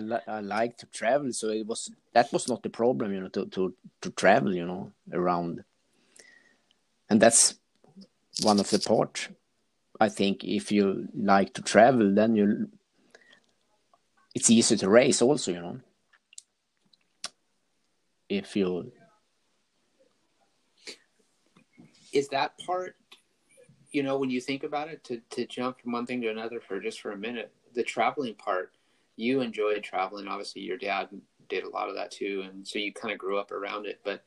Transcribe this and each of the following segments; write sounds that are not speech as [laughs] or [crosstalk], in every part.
I, li- I like to travel, so it was that was not the problem, you know, to to to travel, you know, around, and that's one of the part. I think if you like to travel, then you it's easy to race also, you know. If you is that part you know when you think about it to to jump from one thing to another for just for a minute the traveling part you enjoyed traveling obviously your dad did a lot of that too and so you kind of grew up around it but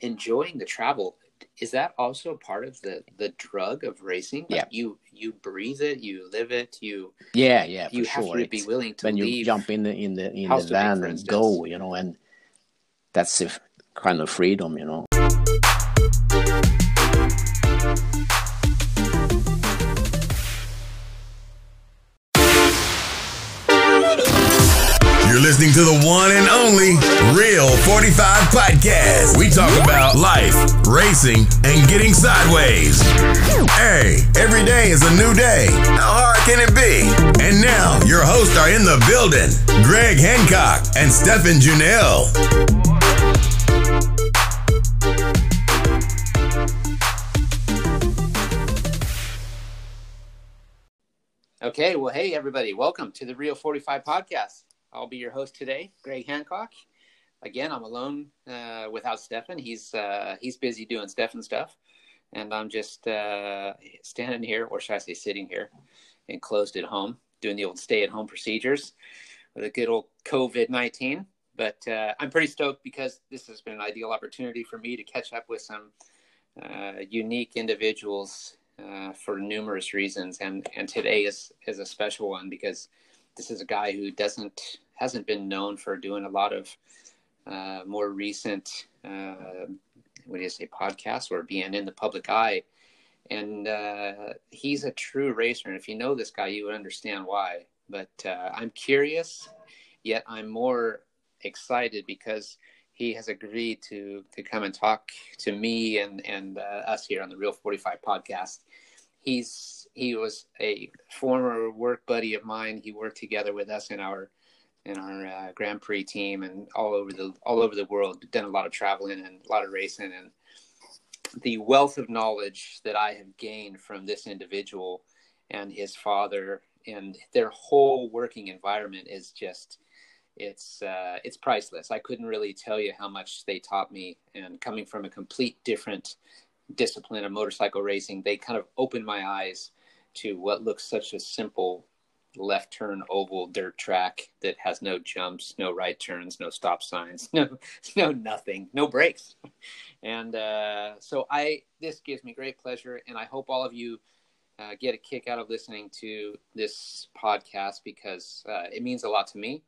enjoying the travel is that also part of the the drug of racing like yeah you you breathe it you live it you yeah yeah you have sure. to be willing to when leave you jump in the in the in the van and instance. go you know and that's a kind of freedom you know listening to the one and only Real 45 Podcast. We talk about life, racing, and getting sideways. Hey, every day is a new day. How hard can it be? And now, your hosts are in the building Greg Hancock and Stefan Junell. Okay, well, hey everybody, welcome to the Real 45 podcast. I'll be your host today, Greg Hancock. Again, I'm alone uh, without Stefan. He's uh, he's busy doing Stefan stuff, and I'm just uh, standing here, or should I say, sitting here, enclosed at home, doing the old stay-at-home procedures with a good old COVID 19. But uh, I'm pretty stoked because this has been an ideal opportunity for me to catch up with some uh, unique individuals uh, for numerous reasons, and and today is is a special one because this is a guy who doesn't hasn't been known for doing a lot of uh, more recent uh, what do you say podcasts or being in the public eye, and uh, he's a true racer. And if you know this guy, you would understand why. But uh, I'm curious, yet I'm more excited because he has agreed to to come and talk to me and and uh, us here on the Real 45 podcast. He's he was a former work buddy of mine. He worked together with us in our in our uh, Grand Prix team and all over the all over the world. Done a lot of traveling and a lot of racing and the wealth of knowledge that I have gained from this individual and his father and their whole working environment is just it's uh, it's priceless. I couldn't really tell you how much they taught me, and coming from a complete different discipline of motorcycle racing, they kind of opened my eyes to what looks such a simple left turn oval dirt track that has no jumps, no right turns, no stop signs, [laughs] no no nothing, no brakes. And uh, so I this gives me great pleasure, and I hope all of you uh, get a kick out of listening to this podcast because uh, it means a lot to me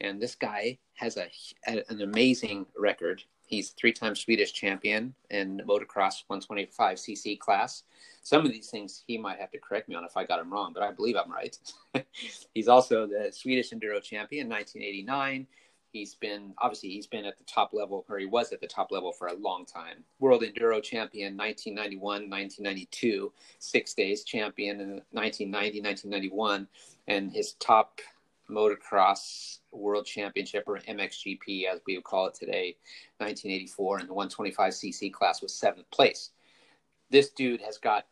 and this guy has a, an amazing record. He's three-time Swedish champion in motocross 125cc class. Some of these things he might have to correct me on if I got him wrong, but I believe I'm right. [laughs] he's also the Swedish enduro champion 1989. He's been obviously he's been at the top level, or he was at the top level for a long time. World enduro champion 1991, 1992, six days champion in 1990, 1991, and his top motocross world championship or MXGP as we would call it today, 1984 in the 125cc class was seventh place. This dude has got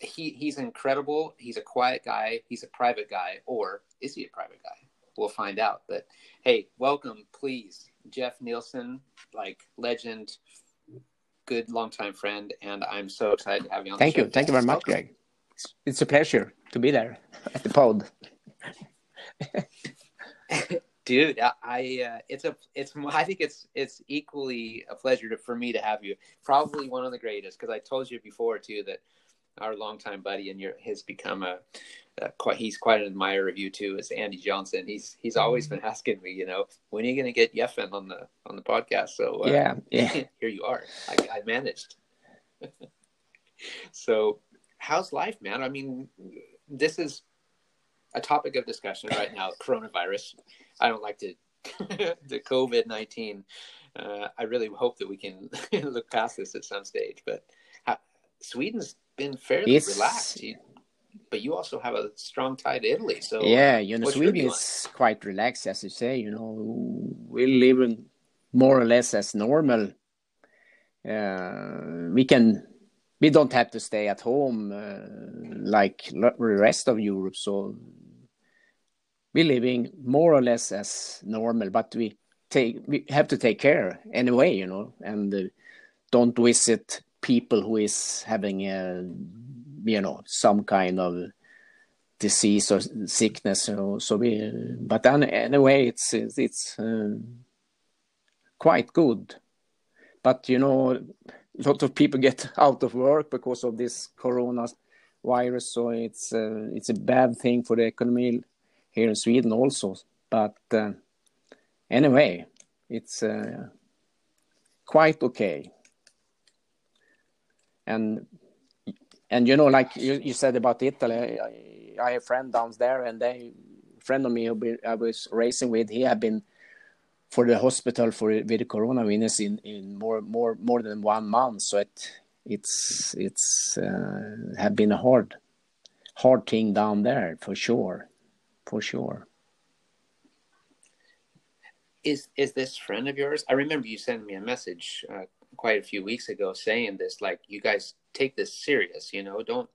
he he's incredible. He's a quiet guy. He's a private guy, or is he a private guy? We'll find out. But hey, welcome, please, Jeff Nilsson, like legend, good longtime friend, and I'm so excited to have you on. Thank the you. show. Thank you very much, Welcome. Greg. It's, it's a pleasure to be there at the pod. [laughs] dude i, I uh, it's a it's [laughs] i think it's it's equally a pleasure to, for me to have you. Probably one of the greatest because i told you before too that our longtime buddy and your has become a, a quite he's quite an admirer of you too is andy johnson. He's he's always been asking me you know when are you going to get yeffen on the on the podcast? So uh, Yeah, [laughs] yeah. here you are. I, I managed. So how's life man? I mean this is a topic of discussion right now coronavirus i don't like to the [laughs] covid-19 uh, i really hope that we can [laughs] look past this at some stage but how, sweden's been fairly It's- relaxed you, but you also have a strong tie to Italy. So yeah, you know, Sweden is quite relaxed, as you say. You know, we live in more or less as normal. Uh, we can, we don't have to stay at home uh, like the rest of Europe. So we're living more or less as normal, but we take we have to take care anyway, you know, and uh, don't visit people who is having a, you know, some kind of disease or sickness. Know, so we, but anyway, it's it's, it's uh, quite good. But you know, a lot of people get [laughs] out of work because of this corona virus, so it's uh, it's a bad thing for the economy here in Sweden also. But uh, anyway, it's uh, quite okay. And and you know, like you, you said about Italy, I, I have a friend down there, and they friend of me who I was racing with, he had been for the hospital for with the coronavirus in, in more more more than one month. So it it's it's uh, have been a hard hard thing down there for sure for sure. is is this friend of yours? I remember you sending me a message uh, quite a few weeks ago saying this, like you guys take this serious. You know, don't.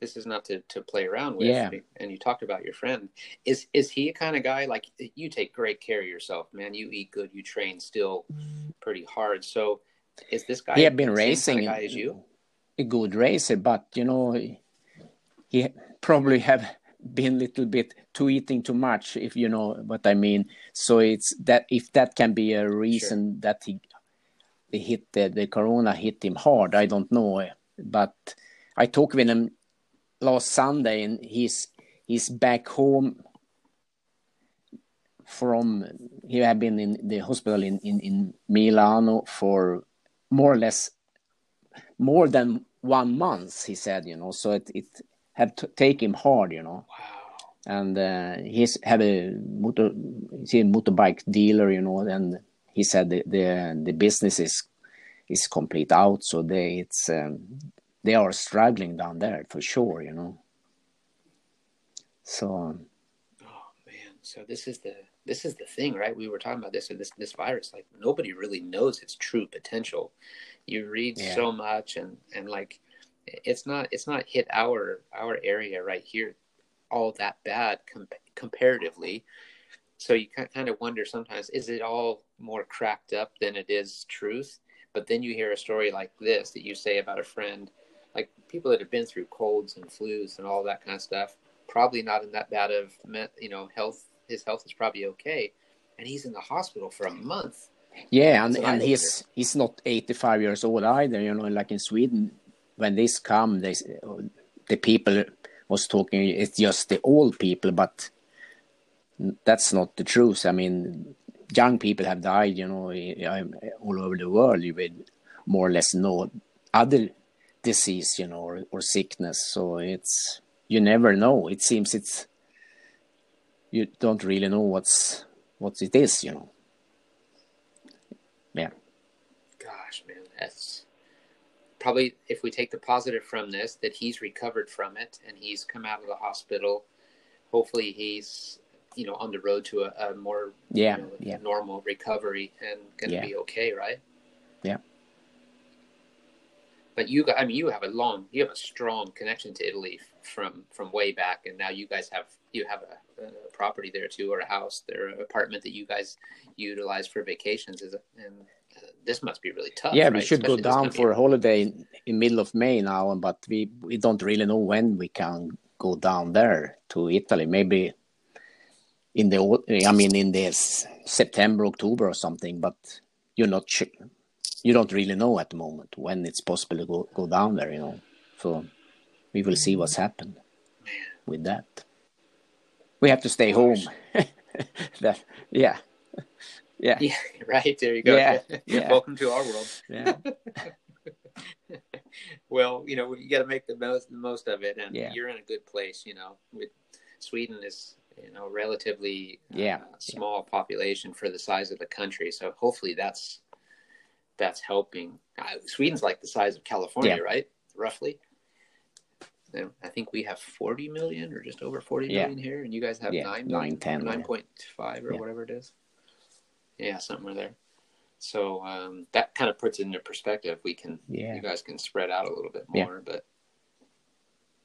This is not to, to play around with. Yeah. And you talked about your friend. Is is he a kind of guy like you take great care of yourself, man? You eat good, you train still pretty hard. So, is this guy? He had been racing kind of guy as you. a good racer, but you know, he probably have been a little bit too eating too much, if you know what I mean. So it's that if that can be a reason that he, he hit the, the corona hit him hard, I don't know. But I talked with him last Sunday, and he's he's back home from he had been in the hospital in, in, in Milano for more or less more than one month he said you know so it, it had to take him hard you know Wow. and uh, he's had a motor he's a motorbike dealer you know and he said the the, the business is is complete out so they it's um, they are struggling down there for sure you know so um, Oh man. So this is the this is the thing, right? We were talking about this and this this virus. Like nobody really knows its true potential. You read Yeah. so much, and and like it's not it's not hit our our area right here all that bad com- comparatively. So you kind of wonder sometimes is it all more cracked up than it is truth? But then you hear a story like this that you say about a friend, like people that have been through colds and flus and all that kind of stuff, probably not in that bad of you know health. His health is probably okay, and he's in the hospital for a month. Yeah, and, what and he's he's not 85 years old either. You know, like in Sweden, when this come, they the people was talking. It's just the old people, but that's not the truth. I mean, young people have died. You know, eh, eh, all over the world you with more or less no other disease, you know, or, or sickness. So it's you never know. It seems it's you don't really know what's what it is. You know. Yeah. Gosh, man, that's probably if we take the positive from this, that he's recovered from it and he's come out of the hospital. Hopefully, he's you know on the road to a, a more Yeah, you know, yeah. normal recovery and going to Yeah. be okay, right? Yeah. But you, got, I mean, you have a long, you have a strong connection to Italy from from way back, and now you guys have you have a, a property there too, or a house, there, an apartment that you guys utilize for vacations. Is and this must be really tough. yeah, we should go Especially this down for a holiday in, in middle of May now, but we we don't really know when we can go down there to Italy. Maybe in the I mean in this September, October or something. But you're not sure. You don't really know at the moment when it's possible to go go down there. You know, so we will see what's happened with that. We have to stay home. [laughs] that yeah, yeah, Yeah, right. There you go. Yeah, [laughs] yeah. Welcome to our world. yeah. [laughs] Well, you know, you got to make the most the most of it, and Yeah. you're in a good place. You know, with Sweden is you know relatively uh, Yeah, small population for the size of the country, so hopefully that's that's helping. Uh, Sweden's like the size of California, Yeah. right? Roughly. I think we have 40 million or just over forty Yeah. million here, and you guys have Yeah, nine, nine, 10, yeah. 9.5 or whatever it is. Yeah, somewhere there. So um, that kind of puts it into perspective. We can, Yeah. you guys can spread out a little bit more, but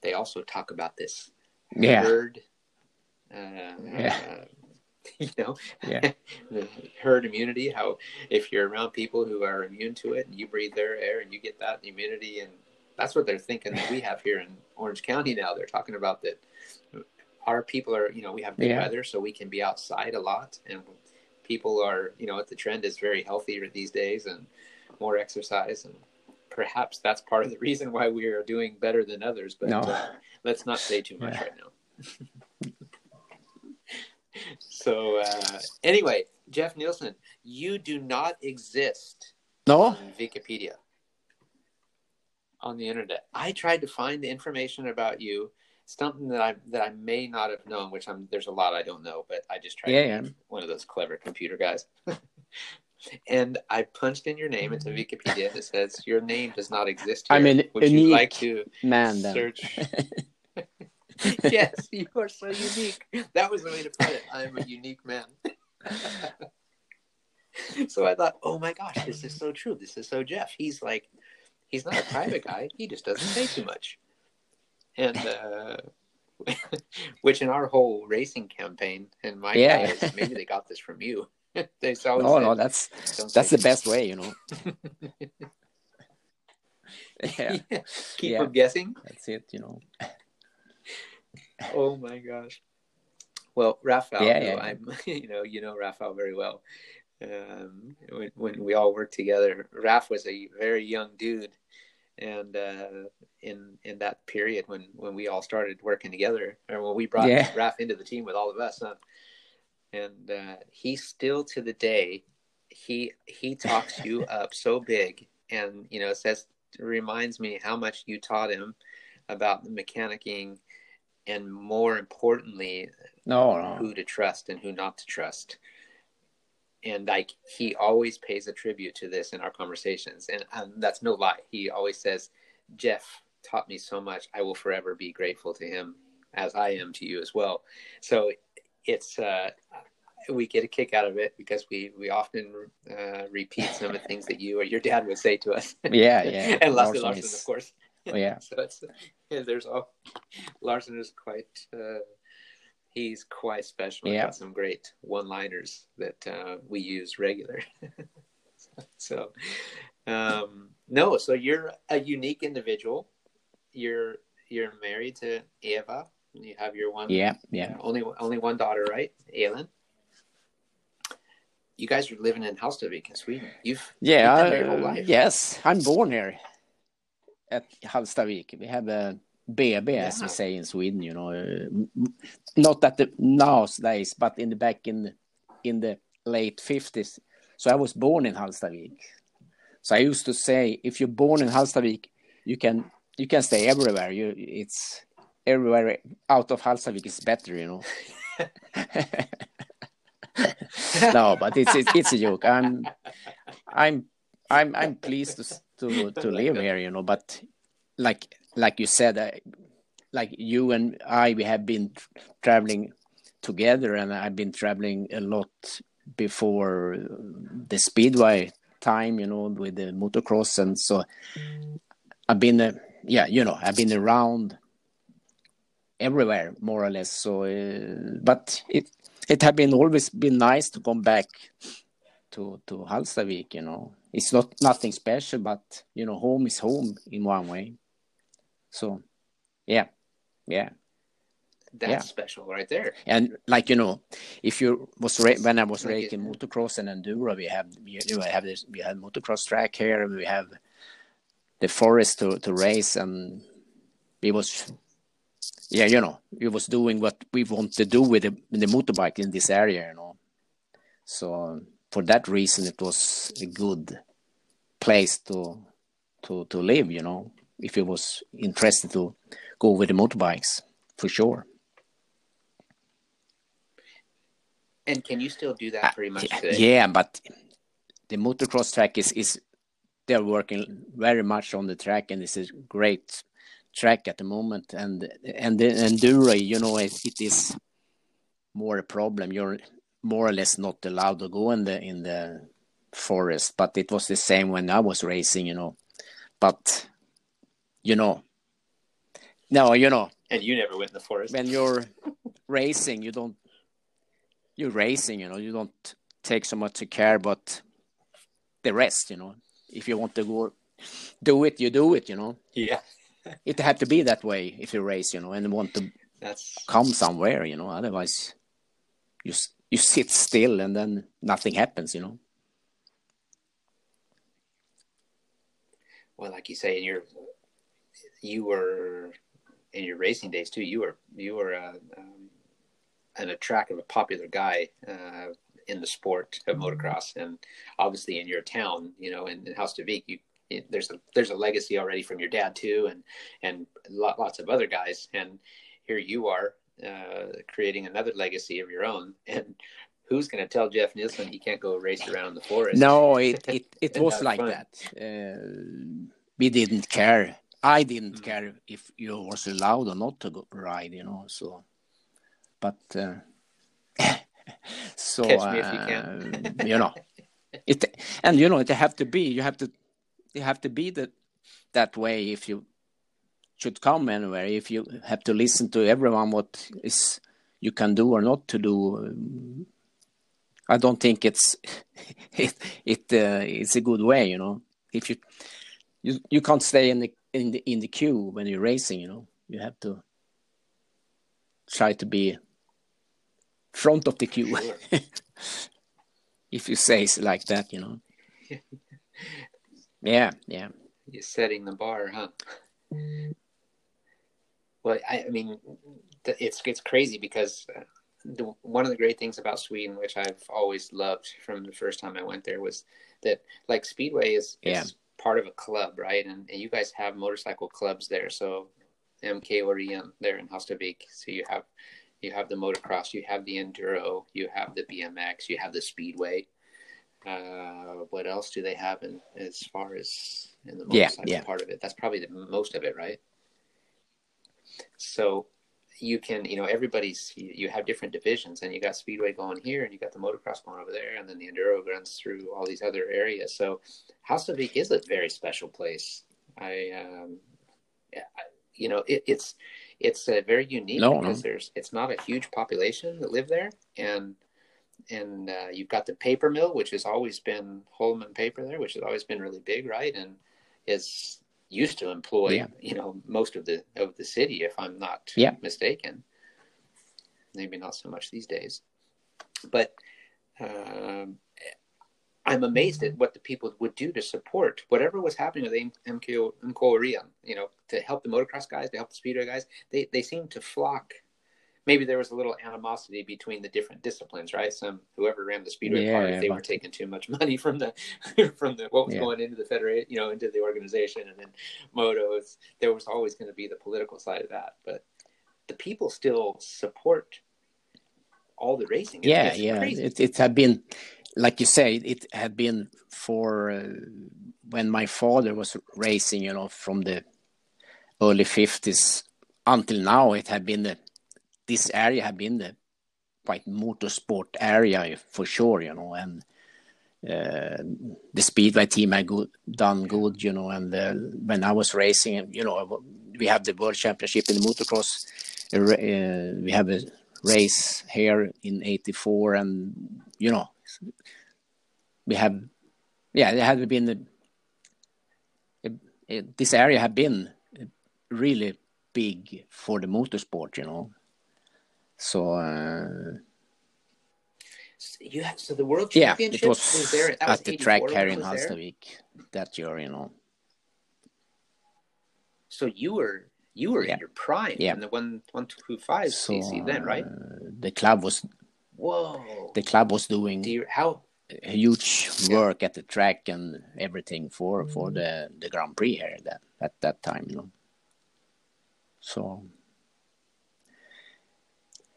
they also talk about this Yeah. herd, uh, Yeah. uh, [laughs] you know, Yeah. [laughs] herd immunity. How if you're around people who are immune to it, and you breathe their air, and you get that immunity, and that's what they're thinking that we have here in Orange County now. They're talking about that our people are, you know, we have good Yeah. weather, so we can be outside a lot, and people are, you know, the trend is very healthier these days and more exercise, and perhaps that's part of the reason why we are doing better than others. But No. uh, let's not say too much Yeah. right now. [laughs] so uh, anyway, Jeff Nilsson, you do not exist No. on Wikipedia on the internet. I tried to find the information about you, something that I that I may not have known, which I'm there's a lot I don't know, but I just tried Yeah, to yeah. one of those clever computer guys. [laughs] and I punched in your name into Wikipedia and it says your name does not exist here. I'm an Would you like to Man, search? [laughs] [laughs] yes, [laughs] you are so unique. That was the way to put it. I'm a unique man. [laughs] so I thought, oh my gosh, this is so true. This is so Jeff. He's like, he's not a private guy. He just doesn't say too much. And uh, which in our whole racing campaign, and my Yeah. guys, maybe they got this from you. they always No, no, that's that's the best way, you know. yeah, Keep Yeah. them guessing. that's it, you know. Oh my gosh. Well, Raphael, Yeah, yeah. I'm, [laughs] you know, you know Raphael very well. Um, when, when we all worked together, Raph was a very young dude, and uh, in in that period when when we all started working together, or when we brought Yeah. Raph into the team with all of us, huh? and uh, he still to the day, he he talks you [laughs] up so big, and you know says reminds me how much you taught him about the mechanicking and more importantly No, no. who to trust and who not to trust. And like he always pays a tribute to this in our conversations. And, and that's no lie. He always says jeff taught me so much. I will forever be grateful to him as i am to you as well. So it's uh we get a kick out of it because we we often uh, repeat some of the things that you or your dad would say to us. Yeah, yeah. [laughs] and Larson Larson, of course Oh, yeah. [laughs] so it's yeah, there's all Larson is quite uh, he's quite special. He's Yeah. got some great one-liners that uh, we use regular. [laughs] so um, no, so you're a unique individual. You're you're married to Eva. You have your one Yeah, yeah. only only one daughter, right? Elin. You guys are living in Hallstavik in Sweden. You've Yeah, you've been there your whole uh, life. yes. I'm born here at Hallstavik. We have a BB, as we say in Sweden. You know, uh, not at the nowadays, but in the back in in the late fifties. So I was born in Hallstavik. So I used to say, if you're born in Hallstavik, you can you can stay everywhere. You it's everywhere out of Hallstavik is better. You know. [laughs] [laughs] no, but it's, it's it's a joke. I'm I'm I'm I'm pleased to to [laughs] to live here, you know. But like like you said, I, like you and I, we have been traveling together, and I've been traveling a lot before the speedway time, you know, with the motocross, and so I've been, uh, yeah, you know, I've been around everywhere more or less. So, uh, but it it had been always been nice to come back to to Hallstavik. You know, it's not nothing special, but you know, home is home in one way. So, yeah, yeah, That's Yeah. special right there. and like you know, if you was ra- when I was Like raking motocross and enduro, we have we, you know, have this we have motocross track here, and we have the forest to to race, and we was yeah, you know, we was doing what we want to do with the, with the motorbike in this area, you know. So for that reason, it was a good place to to to live, you know. If you was interested to go with the motorbikes, for sure. And can you still do that pretty much Uh, today? yeah, but the motocross track is is they're working very much on the track, and it's a great track at the moment, and and the enduro, you know, it, it is more a problem. You're more or less not allowed to go in the in the forest, but it was the same when I was racing, you know. But you know, no, you know, And you never went in the forest. when you're racing, you don't you're racing, you know, you don't take so much care, but the rest, you know, if you want to go do it, you do it, you know. Yeah, [laughs] It had to be that way if you race, you know, and want to that's come somewhere, you know. Otherwise, you you sit still and then nothing happens, you know. well, like you say, in your you were in your racing days too. You were you were a, um, an attractive, a popular guy uh, in the sport of motocross, and obviously in your town, you know, in, in Vic, you it, there's a there's a legacy already from your dad too, and and lot, lots of other guys, and here you are uh, creating another legacy of your own, [laughs] and. Who's going to tell Jeff Nilsson he can't go race around the forest? No, [laughs] it it, it was like fun. that. Uh, we didn't care. I didn't care if you was allowed or not to go ride, you know. So, but uh, [laughs] so Catch me if you uh, you know it, and you know it have to be. You have to you have to be that that way if you should come anywhere. If you have to listen to everyone, what is you can do or not to do. um, I don't think it's [laughs] it it uh, it's a good way, you know. If you you you can't stay in the in the in the queue when you're racing, you know. You have to try to be front of the queue. Sure. [laughs] if you say it like that, you know. [laughs] yeah, yeah. You're setting the bar, huh? Well, I, I mean, it's it's crazy because the, one of the great things about Sweden, which I've always loved from the first time I went there, was that like Speedway is, Yeah. is part of a club, right? And, and you guys have motorcycle clubs there, so MK Orion there in Hallstavik. So you have you have the motocross, you have the enduro, you have the BMX, you have the Speedway. Uh, what else do they have in as far as in the Yeah, yeah. part of it? That's probably the most of it, right? So you can, you know, everybody's you, have different divisions, and you got speedway going here, and you got the motocross going over there, and then the enduro runs through all these other areas. So house of Hallstavik is a very special place. I, um, I you know, it, it's it's a very unique No, because no. there's it's not a huge population that live there, and and uh, you've got the paper mill, which has always been Holmen paper there, which has always been really big, right? And is used to employ Yeah. you know most of the of the city, if I'm not Yeah. mistaken. Maybe not so much these days, but um, I'm amazed at what the people would do to support whatever was happening with M- MKO MKO Orion, you know, to help the motocross guys, to help the speedway guys. They they seem to flock. Maybe there was a little animosity between the different disciplines, right? Some whoever ran the speedway part, Yeah, if they were taking too much [laughs] money from the [laughs] from the what was Yeah. going into the federation, you know, into the organization, and then motos. There was always going to be the political side of that, but the people still support all the racing. It's- yeah it's yeah crazy. it, it had been like you say it had been for uh, when my father was racing you know from the early 50s until now it had been the this area had been the quite motorsport area for sure you know and uh, the speedway team had good, done good you know and uh, when i was racing you know we have the world championship in the motocross uh, uh, we have a race here in 84 and you know we have yeah there had been a, a- a- this area had been really big for the motorsport you know so uh, You have, so the world yeah championship it was, was, there that was at the track 84 here in it was there? Hallstavik that year you know So you were you were Yeah. in your prime Yeah. in the one one two five so CC then, right? uh, the club was Whoa. the club was doing Do you, how huge Yeah. work at the track and everything for for Mm-hmm. the the Grand Prix here that at that time, you know. So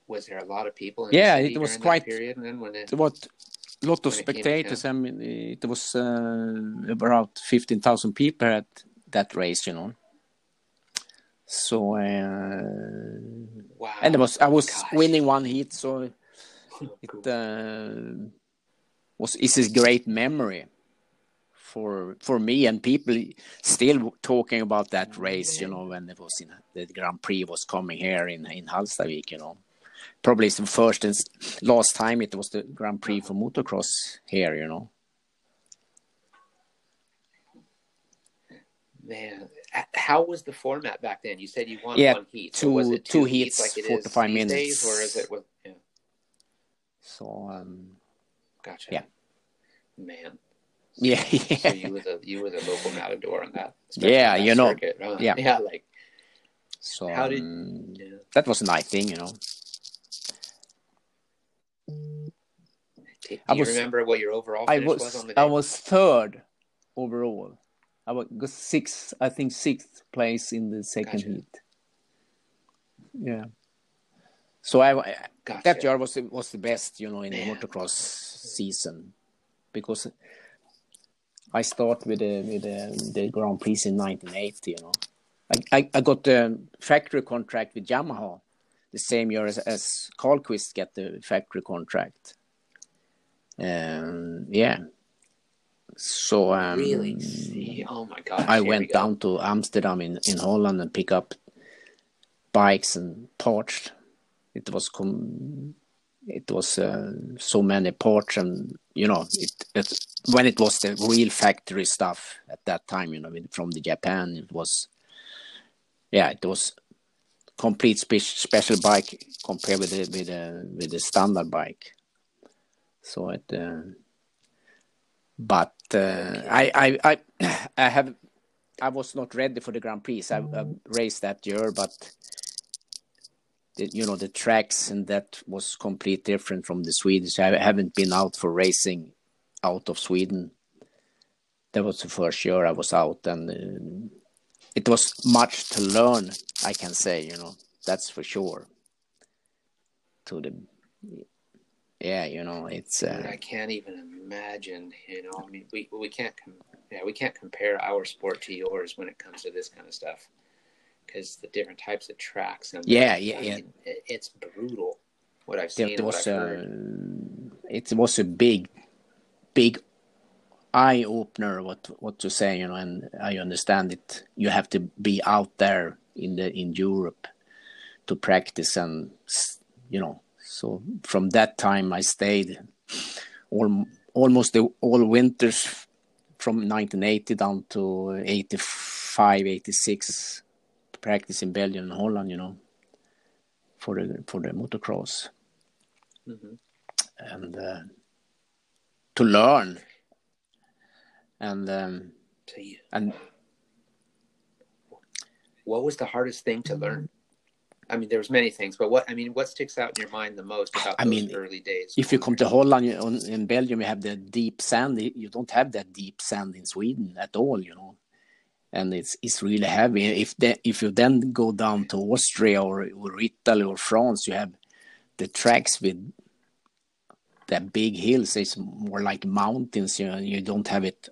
was there a lot of people? In Yeah, it was quite- period, and then when it was a lot of When it came to spectators. I mean, it was uh, about fifteen thousand people at that race, you know. So uh, Wow. and it was I was Gosh. winning one heat, so it [laughs] uh, was it's a great memory for for me and people still talking about that race. You know when it was in the Grand Prix was coming here in in Hallstavik. You know, probably the first and last time it was the Grand Prix for motocross here. You know. Man, how was the format back then? You said you won Yeah, one heat. two- was it two heats, heats, like it is 45 these days, minutes. or is it? With, yeah, So um, gotcha. Yeah. Man. yeah, So yeah, you were the you were the local matador on that. Yeah, on that you know. circuit, huh? Yeah. [laughs] Yeah. Like so How did- um, yeah. that was a nice thing. You know. Do do I you was- remember what your overall I was, was on the day? I was third overall. I was sixth, I think sixth place in the second Gotcha. heat. Yeah. So I Gotcha. that year was was the best, you know, in Man. the motocross season because I start with the with the, the Grand Prix in 1980. You know, I, I I got the factory contract with Yamaha the same year as as Carlqvist get the factory contract. Um, yeah. So um, really? See, oh my gosh! I went go. down to Amsterdam in, in Holland and pick up bikes and parts. It was com- it was uh, so many parts and you know it, it when it was the real factory stuff at that time you know from the Japan it was yeah it was complete spe- special bike compared with the with the with the standard bike so it uh, but uh, I, I I [clears throat] I have I was not ready for the Grand Prix. I, I raced that year, but the, you know the tracks and that was completely different from the Swedish. I haven't been out for racing out of Sweden. That was the first year I was out, and uh, it was much to learn. I can say, you know, that's for sure. To the yeah, you know, it's uh, I can't even imagine. You know, I mean, we we can't com- yeah we can't compare our sport to yours when it comes to this kind of stuff because the different types of tracks and Yeah, yeah, I yeah. mean, it- it's brutal what I've seen. there what was I've a heard. it was a big big eye opener what what to say you know and i understand it. You have to be out there in the in europe to practice and you know so from that time i stayed all, almost the, all winters from 1980 down to 85 86 practice in belgium and holland you know for the for the motocross. Mhm. and uh, to learn and um, and what was the hardest thing to learn? I mean, there was many things, but what I mean, what sticks out in your mind the most about I mean, early days? if you come to Holland you, on, in Belgium, you have the deep sand. You don't have that deep sand in Sweden at all, you know. And it's it's really heavy. If the, if you then go down to Austria or, or Italy or France, you have the tracks with the big hills. It's more like mountains. You know, you don't have it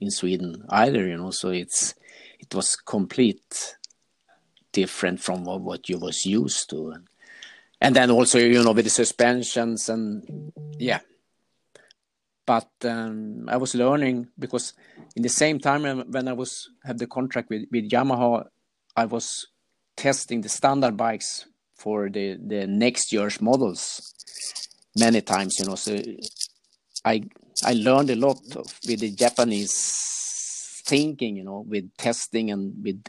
in Sweden either, you know. So it's it was complete different from what, what you was used to. And, and then also you know with the suspensions and yeah but um, i was learning because in the same time when- i was had the contract with, with yamaha i was testing the standard bikes for the the next year's models many times you know so i i learned a lot of, with the japanese thinking you know with testing and with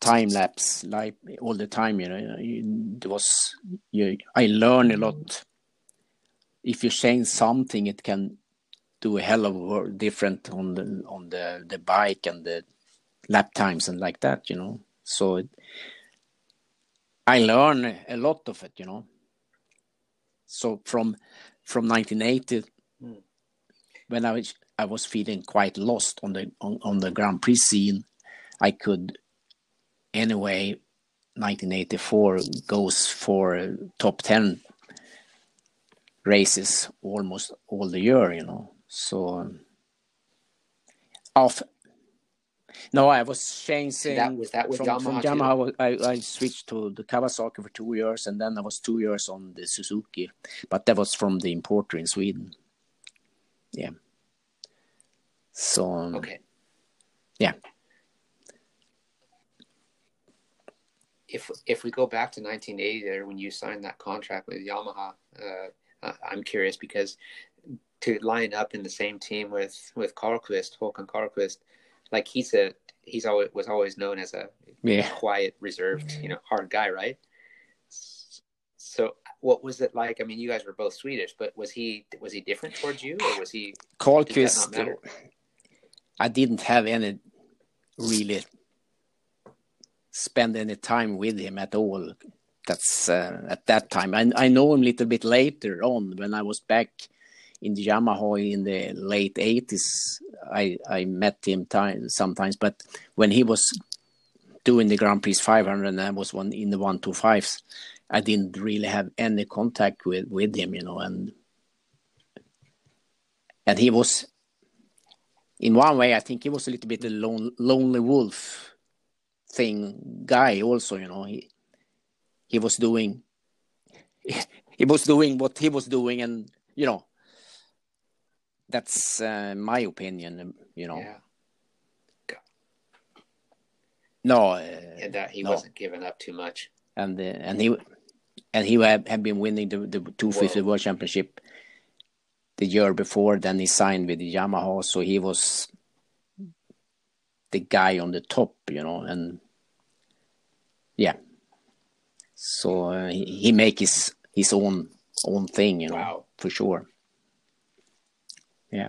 time lapse like all the time you know it was you i learned a lot if you change something it can do a hell of a work different on the on the the bike and the lap times and like that you know so it, i learned a lot of it you know so from from 1980 Hmm. When i was i was feeling quite lost on the on, on the grand prix scene i could anyway 1984 goes for top 10 races almost all the year you know so um, off No, I was changing. That was that with from, Yamaha. from? Yamaha. I, I switched to the Kawasaki for two years, and then I was two years on the Suzuki, but that was from the importer in Sweden. Yeah. So um, Okay. Yeah. If if we go back to 1980, there when you signed that contract with Yamaha, uh, I'm curious because to line up in the same team with with Carlqvist, Håkan Carlqvist, like he's a he's always was always known as a yeah. quiet, reserved, you know, hard guy, right? So what was it like? I mean, you guys were both Swedish, but was he was he different towards you, or was he? Carlqvist, matter? I didn't have any really spend any time with him at all. That's uh, at that time. I, I know him a little bit later on when I was back in the Yamaha in the late 80s. I, I met him time, sometimes, but when he was doing the Grand Prix 500 and I was one in the 125s, I didn't really have any contact with, with him, you know, and and he was in one way, I think he was a little bit a lone, lonely wolf thing guy. Also, you know, he he was doing [laughs] he was doing what he was doing, and you know, that's uh, my opinion. You know, Yeah, no, uh, and that he no. wasn't giving up too much. and uh, and he and he had, had been winning the the 250 Whoa. World Championship the year before. Then he signed with Yamaha, so he was the guy on the top, you know, and yeah. So uh, he, he make his his own own thing, you know, Wow. for sure. Yeah.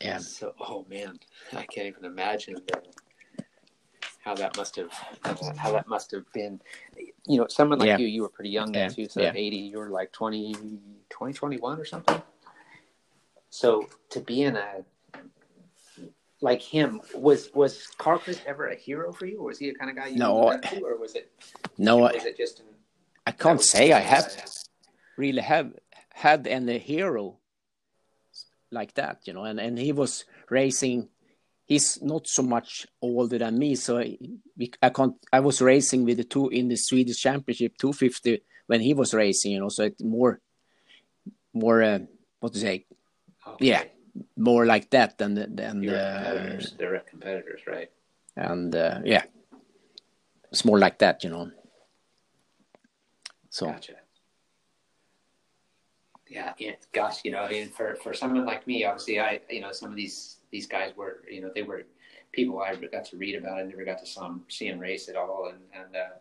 Yeah. So, oh man, I can't even imagine the, how that must have how that must have been. You know, someone like Yeah. you, you were pretty young then Yeah, too. So yeah. 80, you were like 20, 20, 21 or something. So to be in a like him was was Carlqvist ever a hero for you, or was he a kind of guy you No, looked to, or was it No, was it just? An, I can't say I have really have had any hero like that, you know. And and he was racing. He's not so much older than me, so I, I can't. I was racing with the two in the Swedish Championship 250 when he was racing, you know. So it's more, more uh, what to say? Okay. Yeah, more like that than the- than You're uh, competitors. They're competitors, right? and uh, yeah, it's more like that, you know. So Gotcha. Yeah, yeah, gosh, you know, and for for someone like me, obviously, I, you know, some of these these guys were, you know, they were people I got to read about. I never got to see them, see them race at all, and and uh,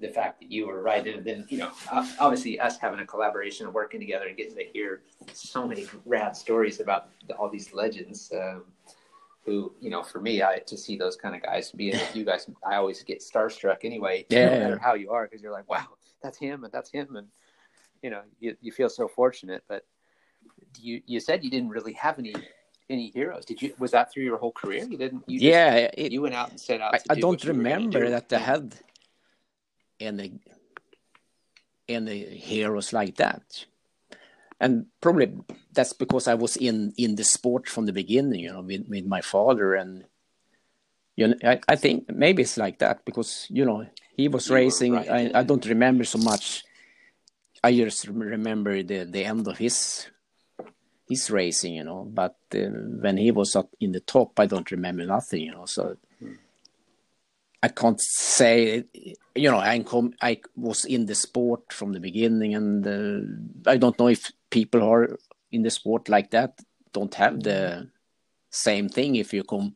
the fact that you were right, and then you know, obviously, us having a collaboration and working together and getting to hear so many rad stories about the, all these legends. Um, who, you know, for me, I to see those kind of guys, being you guys, I always get starstruck anyway, no matter how you are, because you're like, wow, that's him and that's him, and you know, you, you feel so fortunate. But you you said you didn't really have any any heroes. Did you? Was that through your whole career? You didn't? You just- yeah, it, you went out and set out. I, to I do don't what you were remember do. that they had any any heroes like that. And probably that's because I was in in the sport from the beginning, you know, with, with my father and you know, I, I think maybe it's like that because you know he was You racing. right I, I don't remember so much. I just remember the the end of his his racing, you know. But uh, when he was up in the top, I don't remember nothing, you know. So I can't say, you know, I I was in the sport from the beginning, and uh, I don't know if people who are in the sport like that don't have the same thing. If you come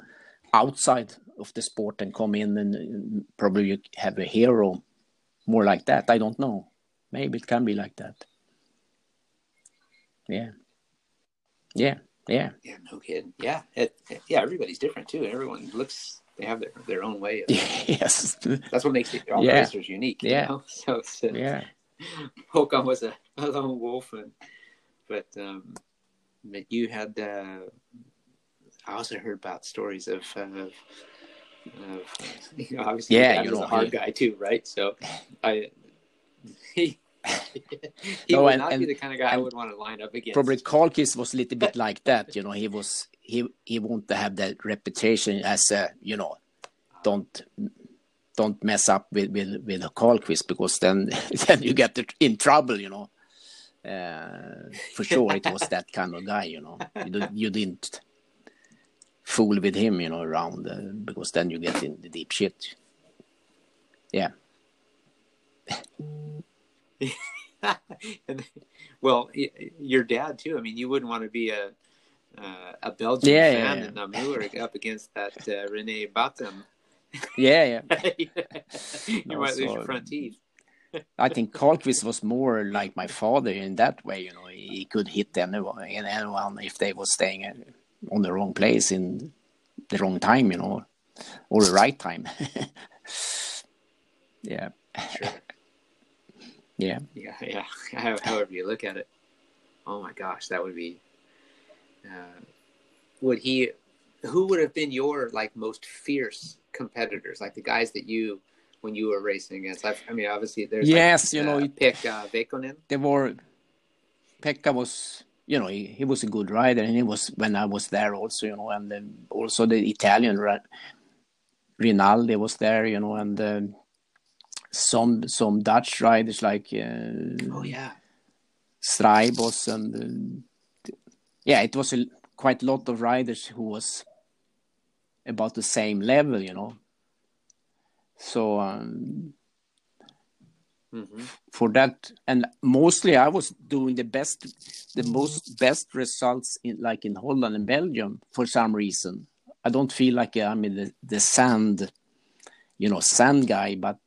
outside of the sport and come in, and uh, probably you have a hero more like that. I don't know. Maybe it can be like that. Yeah. Yeah. Yeah. Yeah, no kidding. Yeah, it, it- yeah. Everybody's different too. Everyone looks. They have their, their own way. Of, [laughs] yes. that's what makes it, all Yeah. racers unique. Yeah. know? [laughs] So it's, uh, yeah. [laughs] Håkan was a, a lone wolf, and but um, but you had. Uh, I also heard about stories of. Uh, of you know, obviously, Yeah, you know, a hard guy too, right? So, I he he No, would and- not be the kind of guy I would want to line up against. Probably Carlqvist was a little bit like that, you know. He was he he wanted to have that reputation as a you know, don't don't mess up with with with Carlqvist because then [laughs] then you get in trouble, you know. Uh, for sure, it was that kind of guy, you know. You, you didn't fool with him, you know, around uh, because then you get in the deep shit. Yeah, [laughs] [laughs] Well, your dad too. I mean, you wouldn't want to be a uh, a Belgian Yeah, yeah, fan yeah. in Namur [laughs] up against that uh, Rene Baeten. yeah, yeah. [laughs] you No, might lose your front teeth. I think Carlqvist was more like my father in that way. You know, he could hit anyone, anyone if they was staying on the wrong place in the wrong time, you know, or the right time. yeah, Sure. Yeah. Yeah, yeah. [laughs] However you look at it. Oh my gosh, that would be. Uh, would he? Who would have been your like most fierce competitors? Like the guys that you, when you were racing against. I, I mean, obviously there's. like, Yes, you know, uh, pick uh, Vehkonen. There were Pekka was, you know, he, he was a good rider, and he was when I was there also, you know, and then also the Italian Rinaldi was there, you know, and um, some some Dutch riders like. Uh, Oh yeah. Strijbos and uh, yeah, it was a, quite a lot of riders who was about the same level, you know. So um, hmm for that, and mostly I was doing the best, the most best results in like in Holland and Belgium for some reason. I don't feel like I'm in the, the sand, you know, sand guy, but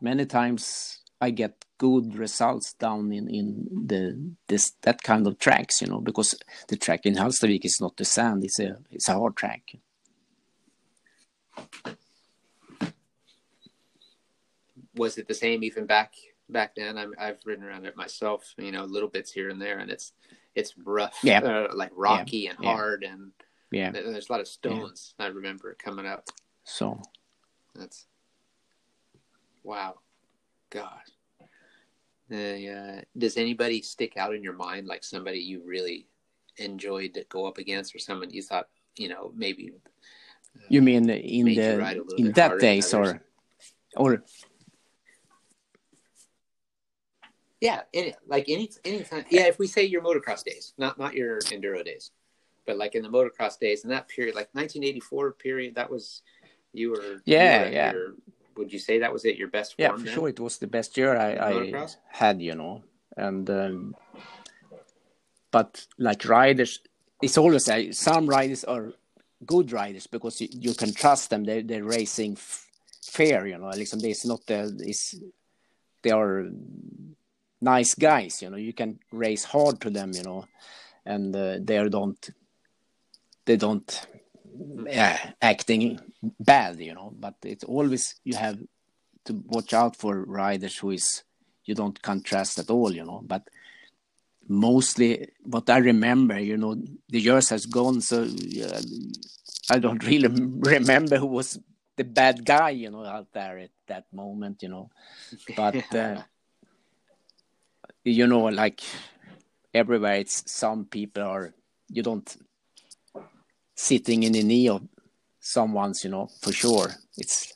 many times I get good results down in in the this that kind of tracks, you know, because the track in Hallstavik is not the sand; it's a it's a hard track. Was it the same even back back then? I'm, I've ridden around it myself. You know, little bits here and there, and it's it's rough. Yeah. Uh, like rocky and Yeah. hard, and Yeah, there- there's a lot of stones. I remember coming up. so That's wow, God. Uh, uh, does anybody stick out in your mind like somebody you really enjoyed to go up against, or someone you thought you know maybe? you mean in you the ride a little in that days or or Yeah, any, like any anytime. Yeah, if we say your motocross days, not not your enduro days, but like in the motocross days in that period, like 1984 period, that was you were. you Yeah, were yeah. Would you say that was it your best yeah form? for then? sure it was the best year I, I had, you know, and um, but like riders, it's always uh, some riders are good riders because you, you can trust them. They they're racing f- fair, you know. Liksom, it's not the it's they are nice guys, you know. You can race hard to them, you know, and uh, they don't they don't yeah, acting bad, you know. But it's always you have to watch out for riders who is you don't contrast at all, you know. But mostly, what I remember, you know, the years has gone, so uh, I don't [laughs] really remember who was the bad guy, you know, out there at that moment, you know. [laughs] But uh, you know, like everywhere, it's some people are you don't sitting in the knee of someone's, you know, for sure. It's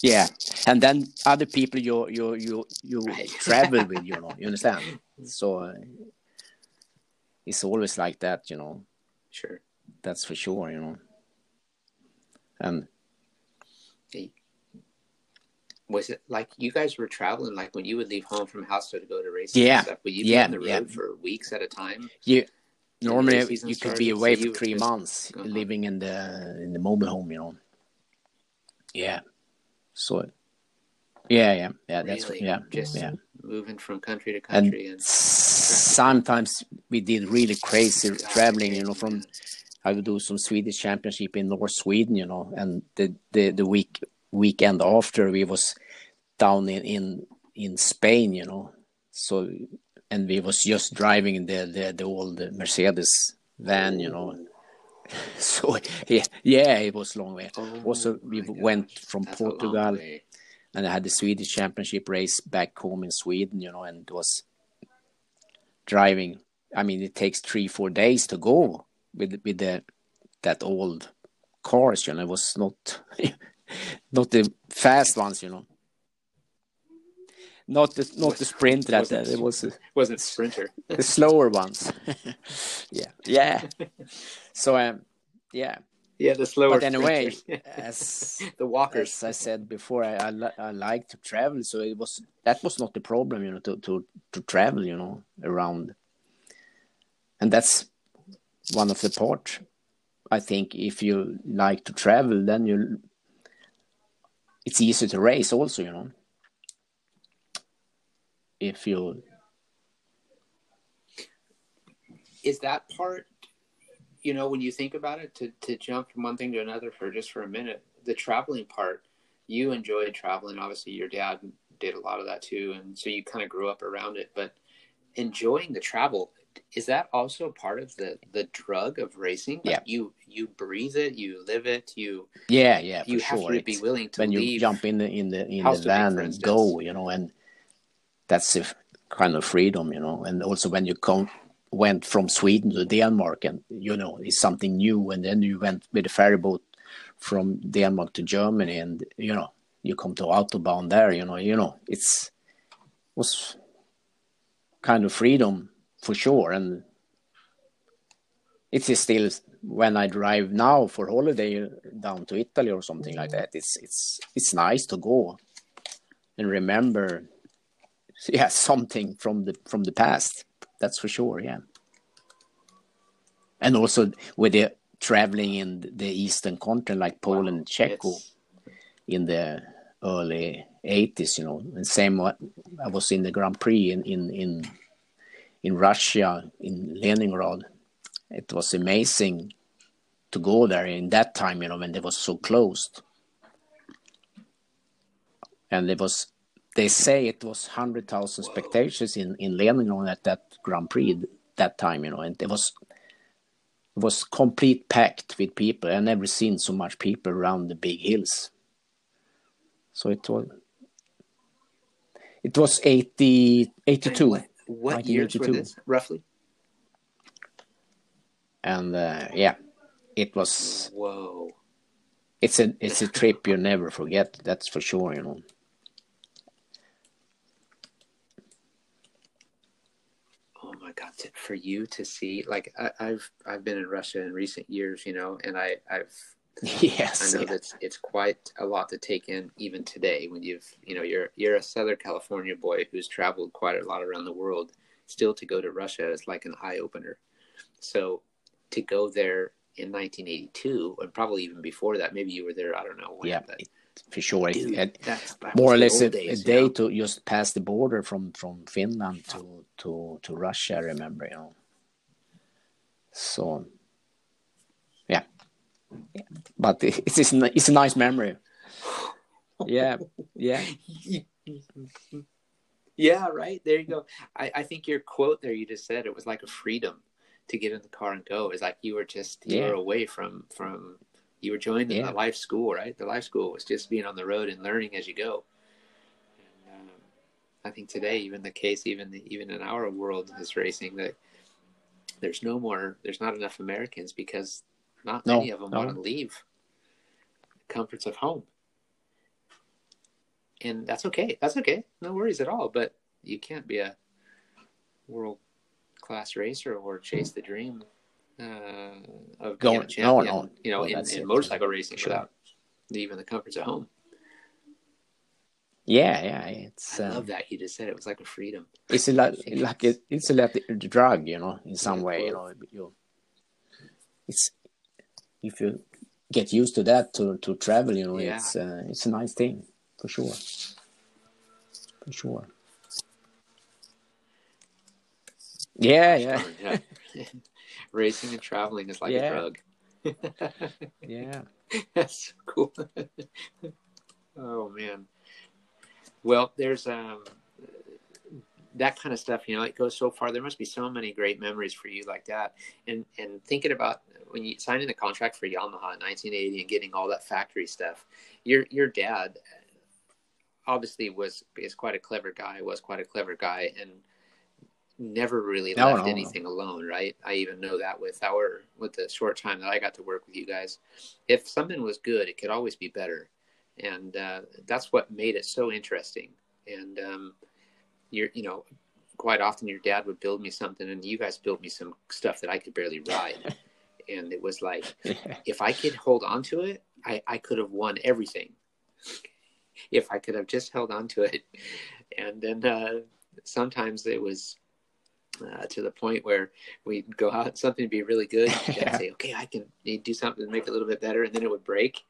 yeah, and then other people you you you you Right. [laughs] travel with, you know, you understand. So uh, it's always like that, you know. Sure. That's for sure, you know. And Was it like you guys were traveling? Like when you would leave home from house to go to races? Yeah. and stuff, would you be Yeah, on the road yeah. for weeks at a time? the normally you could be away so for three months Uh-huh. living in the in the mobile home, you know. Yeah. So yeah, yeah, yeah. That's yeah, Just yeah. moving from country to country and, sometimes we did really crazy God, traveling you know from i would do some swedish championship in north sweden you know and the the, the week weekend after we was down in in in spain you know so and we was just driving the the, the old mercedes van you know [laughs] so yeah yeah it was long way Oh also we went gosh, from that's portugal and I had the Swedish Championship race back home in Sweden, you know, and it was driving. I mean, it takes three, four days to go with with the that old cars, you know. It was not [laughs] not the fast ones, you know. Not the not the sprinter that wasn't- it was Wasn't sprinter. [laughs] the slower ones. [laughs] yeah, yeah. So um, yeah. yeah, the slower. But anyway, [laughs] as the walkers. as I said before, I, I, li- I like to travel, so it was that was not the problem, you know, to to to travel, you know, around, and that's one of the part. I think if you like to travel, then you, it's easy to race also, you know. If you, is that part you know when you think about it to to jump from one thing to another for just for a minute the traveling part you enjoyed traveling obviously your dad did a lot of that too and so you kind of grew up around it but enjoying the travel is that also part of the the drug of racing like Yeah. you you breathe it you live it you yeah, yeah, you have sure. to be willing to when you jump in the in the in the van and go, you know, and that's a kind of freedom, you know. And also when you come went from Sweden to Denmark, and you know, it's something new, and then you went with a ferry boat from Denmark to Germany, and you know, you come to autobahn there, you know, you know, it's was kind of freedom for sure, and it is still when I drive now for holiday down to Italy or something like that. It's it's it's nice to go and remember, [laughs] yeah, something from the from the past. That's for sure. Yeah, and also with the traveling in the eastern continent like Poland and Czechia It's- in the early 80s you know and same what i was in the grand prix in in in, in russia in leningrad it was amazing to go there in that time you know when they was so closed and it was they say it was 100,000 spectators in in leningrad at that grand prix that time you know and it was it was complete packed with people. I never seen so much people around the big hills. So it was it was 80 82 what, what years were this roughly? And uh, yeah it was whoa. it's a it's a [laughs] trip you never forget that's for sure you know Oh my God! to- For you to see, like I, I've I've been in Russia in recent years, you know, and I I've [laughs] yes I know yeah. that's it's quite a lot to take in even today when you've you know you're you're a Southern California boy who's traveled quite a lot around the world. Still to go to Russia is like an eye opener. So to go there in 1982 and probably even before that, maybe you were there. I don't know. When, yeah but, for sure dude, it- that more or less a, old a day know? to just pass the border from from finland to to to russia i remember you know so yeah, yeah. but it- it's it's a- it's a nice memory [laughs] yeah yeah yeah, right. There you go. I, I think your quote there you just said it was like a freedom to get in the car and go. It's like you were just you Yeah. were away from from you were joining Yeah. the life school, right? The life school was just being on the road and learning as you go. And, um, I think today, even the case, even even in our world, is racing that there's no more, there's not enough Americans because not No, many of them no. want to leave the comforts of home and that's okay. That's okay. No worries at all. But you can't be a world class racer or chase the dream uh, of being Going- a champion. no, no. You know, Well, in, in motorcycle racing Sure. without leaving the comforts of home. yeah yeah it's I um, love that you just said it was like a freedom. it's a like like a, it's a like drug you know in some Yeah, way you know you it's if you get used to that to to travel you know Yeah. it's uh, it's a nice thing for sure for sure yeah Yeah. [laughs] racing and traveling is like Yeah. a drug. [laughs] yeah That's cool. oh man. Well, there's um that kind of stuff, you know, it goes so far. There must be so many great memories for you like that. And and thinking about when you signing the contract for Yamaha in 1980 and getting all that factory stuff, your your dad, obviously was is quite a clever guy. Was quite a clever guy, and never really No, left no, anything alone. Right? I even know that with our with the short time that I got to work with you guys, if something was good, it could always be better, and uh, that's what made it so interesting. And um, you're you know quite often your dad would build me something and you guys built me some stuff that I could barely ride. [laughs] and it was like, if I could hold on to it, I, I could have won everything. If I could have just held on to it. And then uh, sometimes it was uh, to the point where we'd go out something would be really good. And [laughs] Yeah. Say, okay, I can do something to make it a little bit better. And then it would break.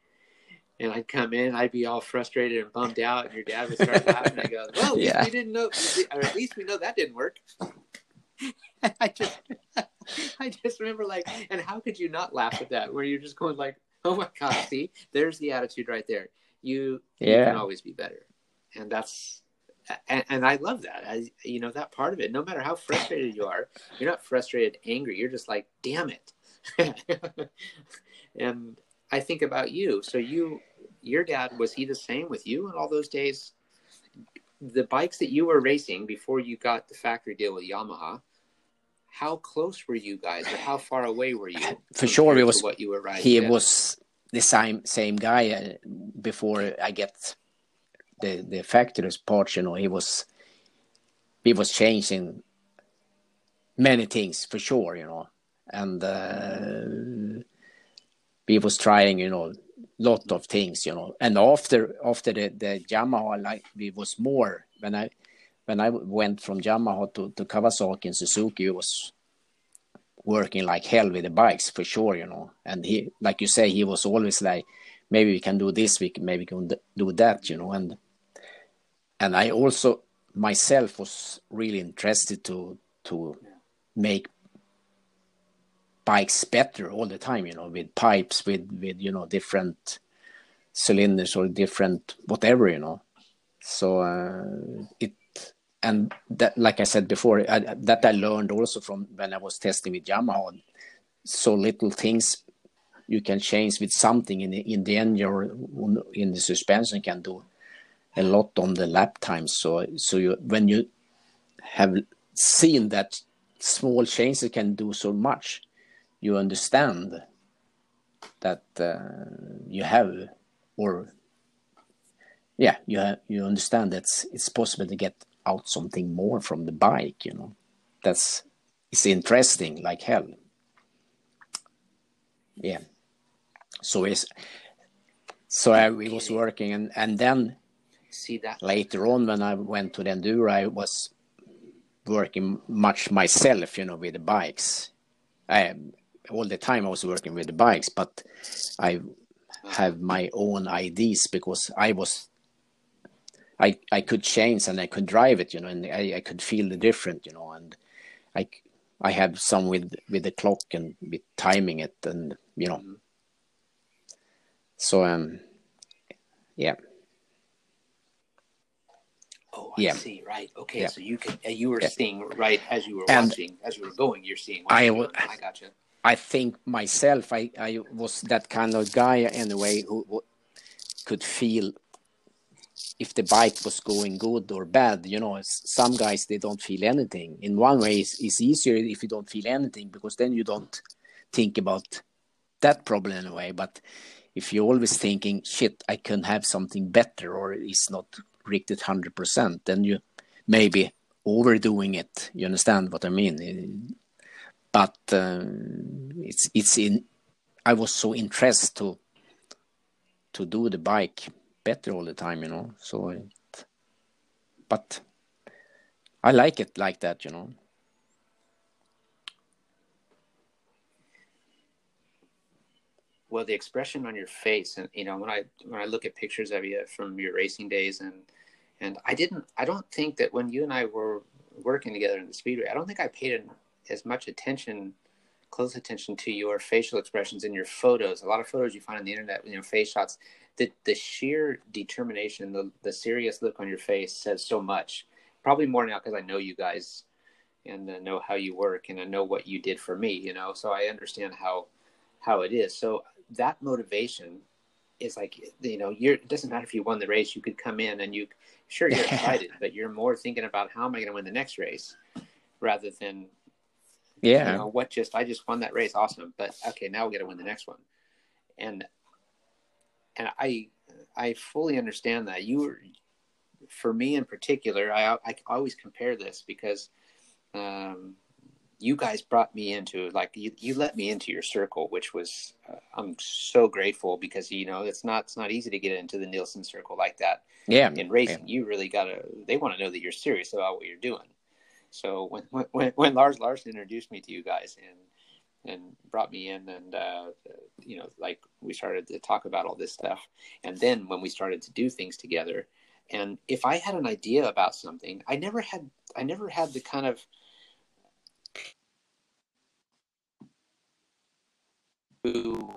And I'd come in, I'd be all frustrated and bummed out, and your dad would start laughing. I go, "Well, at least we didn't know, or at least we know that didn't work." [laughs] I just, [laughs] I just remember like, and how could you not laugh at that? Where you're just going like, "Oh my god, see, there's the attitude right there. You, you can always be better," and that's, and, and I love that. I, you know, that part of it. No matter how frustrated you are, you're not frustrated, angry. You're just like, "Damn it," [laughs] and I think about you. So you, your dad, was he the same with you in all those days? The bikes that you were racing before you got the factory deal with Yamaha, how close were you guys, or how far away were you? [laughs] For sure, it was- what you were riding. he then? was the same same guy uh, before I get the the factory's parts. You know, he was he was changing many things for sure. You know, and uh, he was trying. You know, lot of things. You know, and after after the the Yamaha, like it was more when I when I went from Yamaha to, to Kawasaki and Suzuki, it was working like hell with the bikes for sure, you know. And he, like you say, he was always like, maybe we can do this, we can, maybe we can do that, you know. And and I also myself was really interested to to make bikes better all the time, you know, with pipes, with with you know different cylinders or different whatever, you know. So uh, it and that like i said before I, that i learned also from when i was testing with yamaha so little things you can change with something in the, in the engine or in the suspension can do a lot on the lap time so so you when you have seen that small changes can do so much you understand that uh, you have or yeah you have you understand that it's, it's possible to get out something more from the bike you know. That's it's interesting like hell. Yeah. So it's so I, we was working and and then see that. later on when i went to the enduro i was working much myself you know with the bikes i all the time i was working with the bikes but i have my own ideas because i was I, I could change and I could drive it, you know, and I, I could feel the difference, you know, and I, I have some with with the clock and with timing it, and you know, Mhm. so um, yeah, Oh, I Yeah. see. Right. Okay. Yeah. So you uh, you were Yeah. seeing right as you were And watching, as you were going, you're seeing. What I you're w- doing. I gotcha. I think myself, I, I was that kind of guy anyway who, who could feel if the bike was going good or bad. You know, some guys they don't feel anything. In one way, it's, it's easier if you don't feel anything because then you don't think about that problem in a way. But if you're always thinking, "Shit, I can have something better," or it's not hundred percent, then you maybe overdoing it. You understand what I mean? but uh, it's it's in i was so interested to to do the bike better all the time you know so it, but i like it like that you know well the expression on your face and you know when i when i look at pictures of you from your racing days and and i didn't i don't think that when you and i were working together in the speedway i don't think i paid as much attention close attention to your facial expressions in your photos. A lot of photos you find on the internet you know face shots the the sheer determination the the serious look on your face says so much. Probably more now because i know you guys and uh, know how you work and i know what you did for me you know? So i understand how how it is. So that motivation is like you know you're it doesn't matter if you won the race you could come in and you sure you're [laughs] excited but you're more thinking about how am i going to win the next race rather than yeah. you know what just i just won that race awesome but okay now we got to win the next one. And and i i fully understand that. You were for me in particular i i always compare this because um you guys brought me into like you, you let me into your circle which was uh, i'm so grateful because you know it's not it's not easy to get into the nilsson circle like that yeah in racing yeah. you really gotta they want to know that you're serious about what you're doing so when when when lars larson introduced me to you guys and and brought me in and uh, you know like we started to talk about all this stuff and then when we started to do things together and if i had an idea about something i never had i never had the kind of who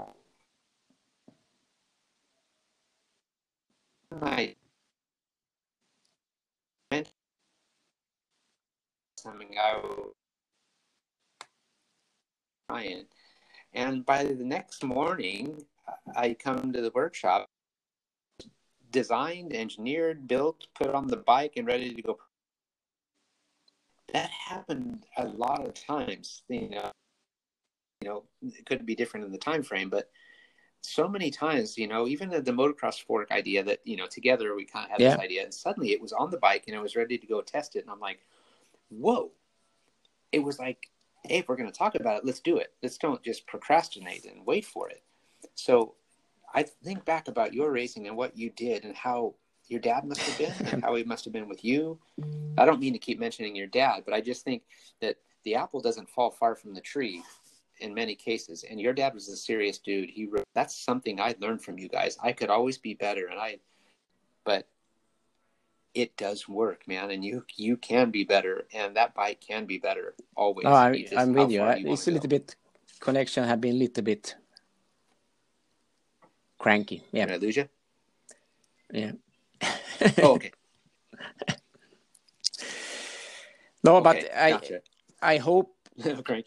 something I Ryan, and by the next morning, I come to the workshop, designed, engineered, built, put on the bike, and ready to go. That happened a lot of times, you know you know it could be different in the time frame but so many times you know even the, the motocross fork idea that you know together we kind of had Yeah. this idea and suddenly it was on the bike and i was ready to go test it and i'm like whoa. It was like hey if we're going to talk about it let's do it. Let's don't just procrastinate and wait for it. So i think back about your racing and what you did and how your dad must have been and [laughs] how he must have been with you. I don't mean to keep mentioning your dad but i just think that the apple doesn't fall far from the tree in many cases. And your dad was a serious dude. He wrote that's something i learned from you guys. I could always be better. And i but it does work man. And you you can be better. And that bike can be better always. No I, I'm with you. far it's a go. little bit connection have been a little bit cranky. Yeah. Did i lose you? Yeah. Oh okay. [laughs] No okay. but i gotcha. i hope. [laughs]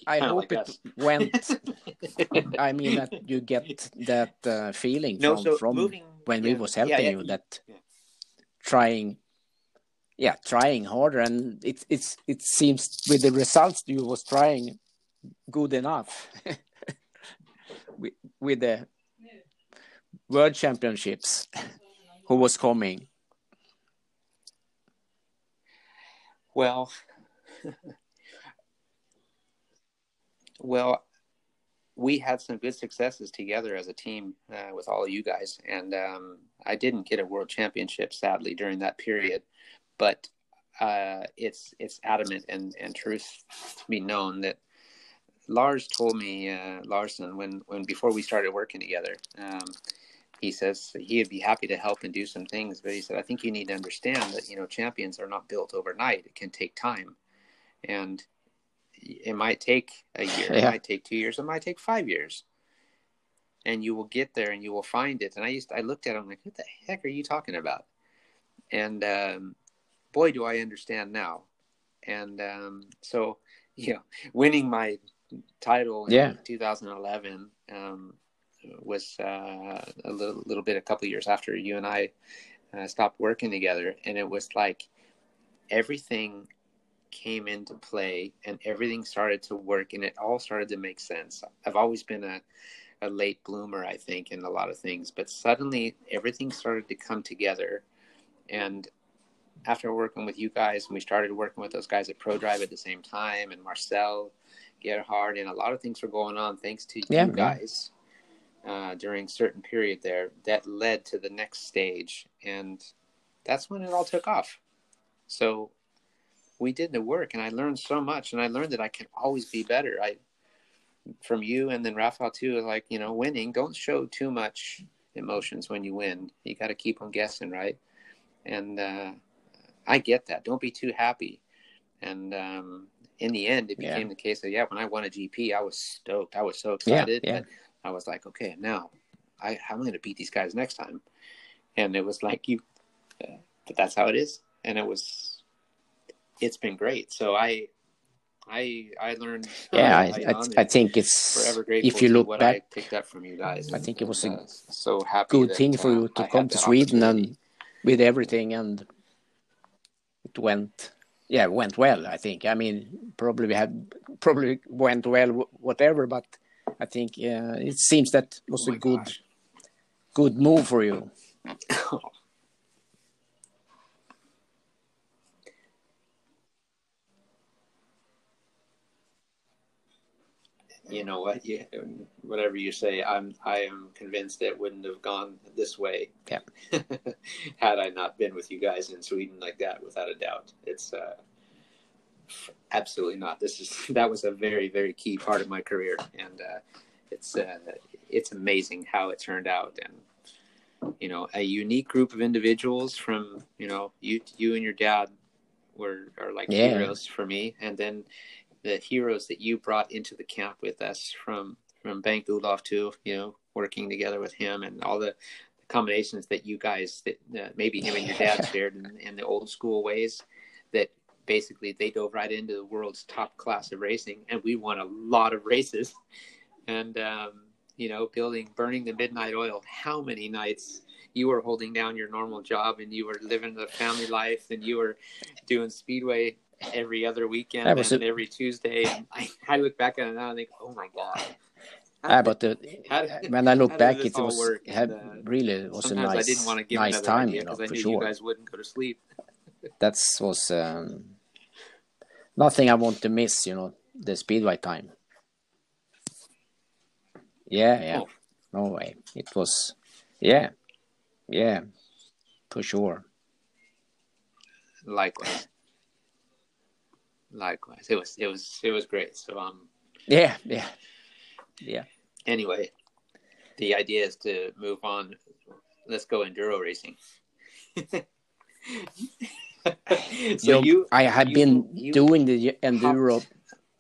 I Kinda hope like it went. [laughs] I mean that you get that uh, feeling no from so from moving when yeah, we was helping yeah, you that yeah. trying, yeah, trying harder, and it it's it seems with the results you was trying good enough [laughs] with, with the world championships who was coming. Well, well, we had some good successes together as a team uh, with all of you guys, and um, I didn't get a world championship sadly during that period, but uh, it's it's adamant and and truth be known that Lars told me uh, Larson when when before we started working together. Um, he says he'd be happy to help and do some things, but he said I think you need to understand that you know champions are not built overnight. It can take time, and it might take a year, it might take two years, it might take five years, and you will get there and you will find it. And I used I looked at him like, what the heck are you talking about? And um, boy, do I understand now. And um, so [laughs] you know, winning my title in Yeah. 2011 um, was uh, a little, little bit a couple years after you and I uh, stopped working together, and it was like everything came into play and everything started to work and it all started to make sense. I've always been a, a late bloomer, I think, in a lot of things, but suddenly everything started to come together. And after working with you guys, and we started working with those guys at ProDrive at the same time, and Marcel, Gerhard, and a lot of things were going on thanks to Yeah, you guys uh, during certain period there that led to the next stage, and that's when it all took off. So we did the work, and I learned so much, and I learned that I can always be better. I from you and then Rafael too, like you know, winning. Don't show too much emotions when you win. You got to keep them guessing, right? And uh, I get that. Don't be too happy. And um, in the end, it Yeah. became the case that yeah, when I won a GP, I was stoked. I was so excited. yeah. But I was like, okay, now I, I'm going to beat these guys next time. And it was like you, uh, but that's how it is. And it was, it's been great. So I, I I learned. Yeah, I, I, I, think it's forever if you look what I back, picked up from you guys. I think it was a Uh, so happy good that, thing for uh, you to I come to Sweden and with everything and it went yeah went well I think I mean probably we had probably went well whatever but I think uh, it seems that was Oh a good gosh. good move for you [laughs] you know what you whatever you say i'm i am convinced it wouldn't have gone this way Yeah. [laughs] had i not been with you guys in sweden like that without a doubt it's uh absolutely not this is [laughs] that was a very very key part of my career and uh it's uh it's amazing how it turned out and you know a unique group of individuals from you know you you and your dad were are like Yeah. heroes for me and then the heroes that you brought into the camp with us from from Bank Ulof too, you know, working together with him and all the, the combinations that you guys that uh, maybe him and your dad [laughs] shared in, in the old school ways that basically they dove right into the world's top class of racing and we won a lot of races. And um, you know building burning the midnight oil. How many nights you were holding down your normal job and you were living the family life and you were doing speedway every other weekend and a- every Tuesday. And I, [laughs] I look back at it now and think, oh my god. Ah, but the, did- when I look back it was work? had And, uh, really it was a nice I didn't want to give nice time idea you know I for knew sure you guys wouldn't go to sleep. that was um, nothing I want to miss. You know, the speedway time. Yeah, yeah, Oh. no way. It was, yeah, yeah, for sure. Likewise. Likewise. It was it was it was great. So um Yeah, yeah, yeah. anyway, the idea is to move on. Let's go enduro racing. [laughs] so You I had you- been you doing the enduro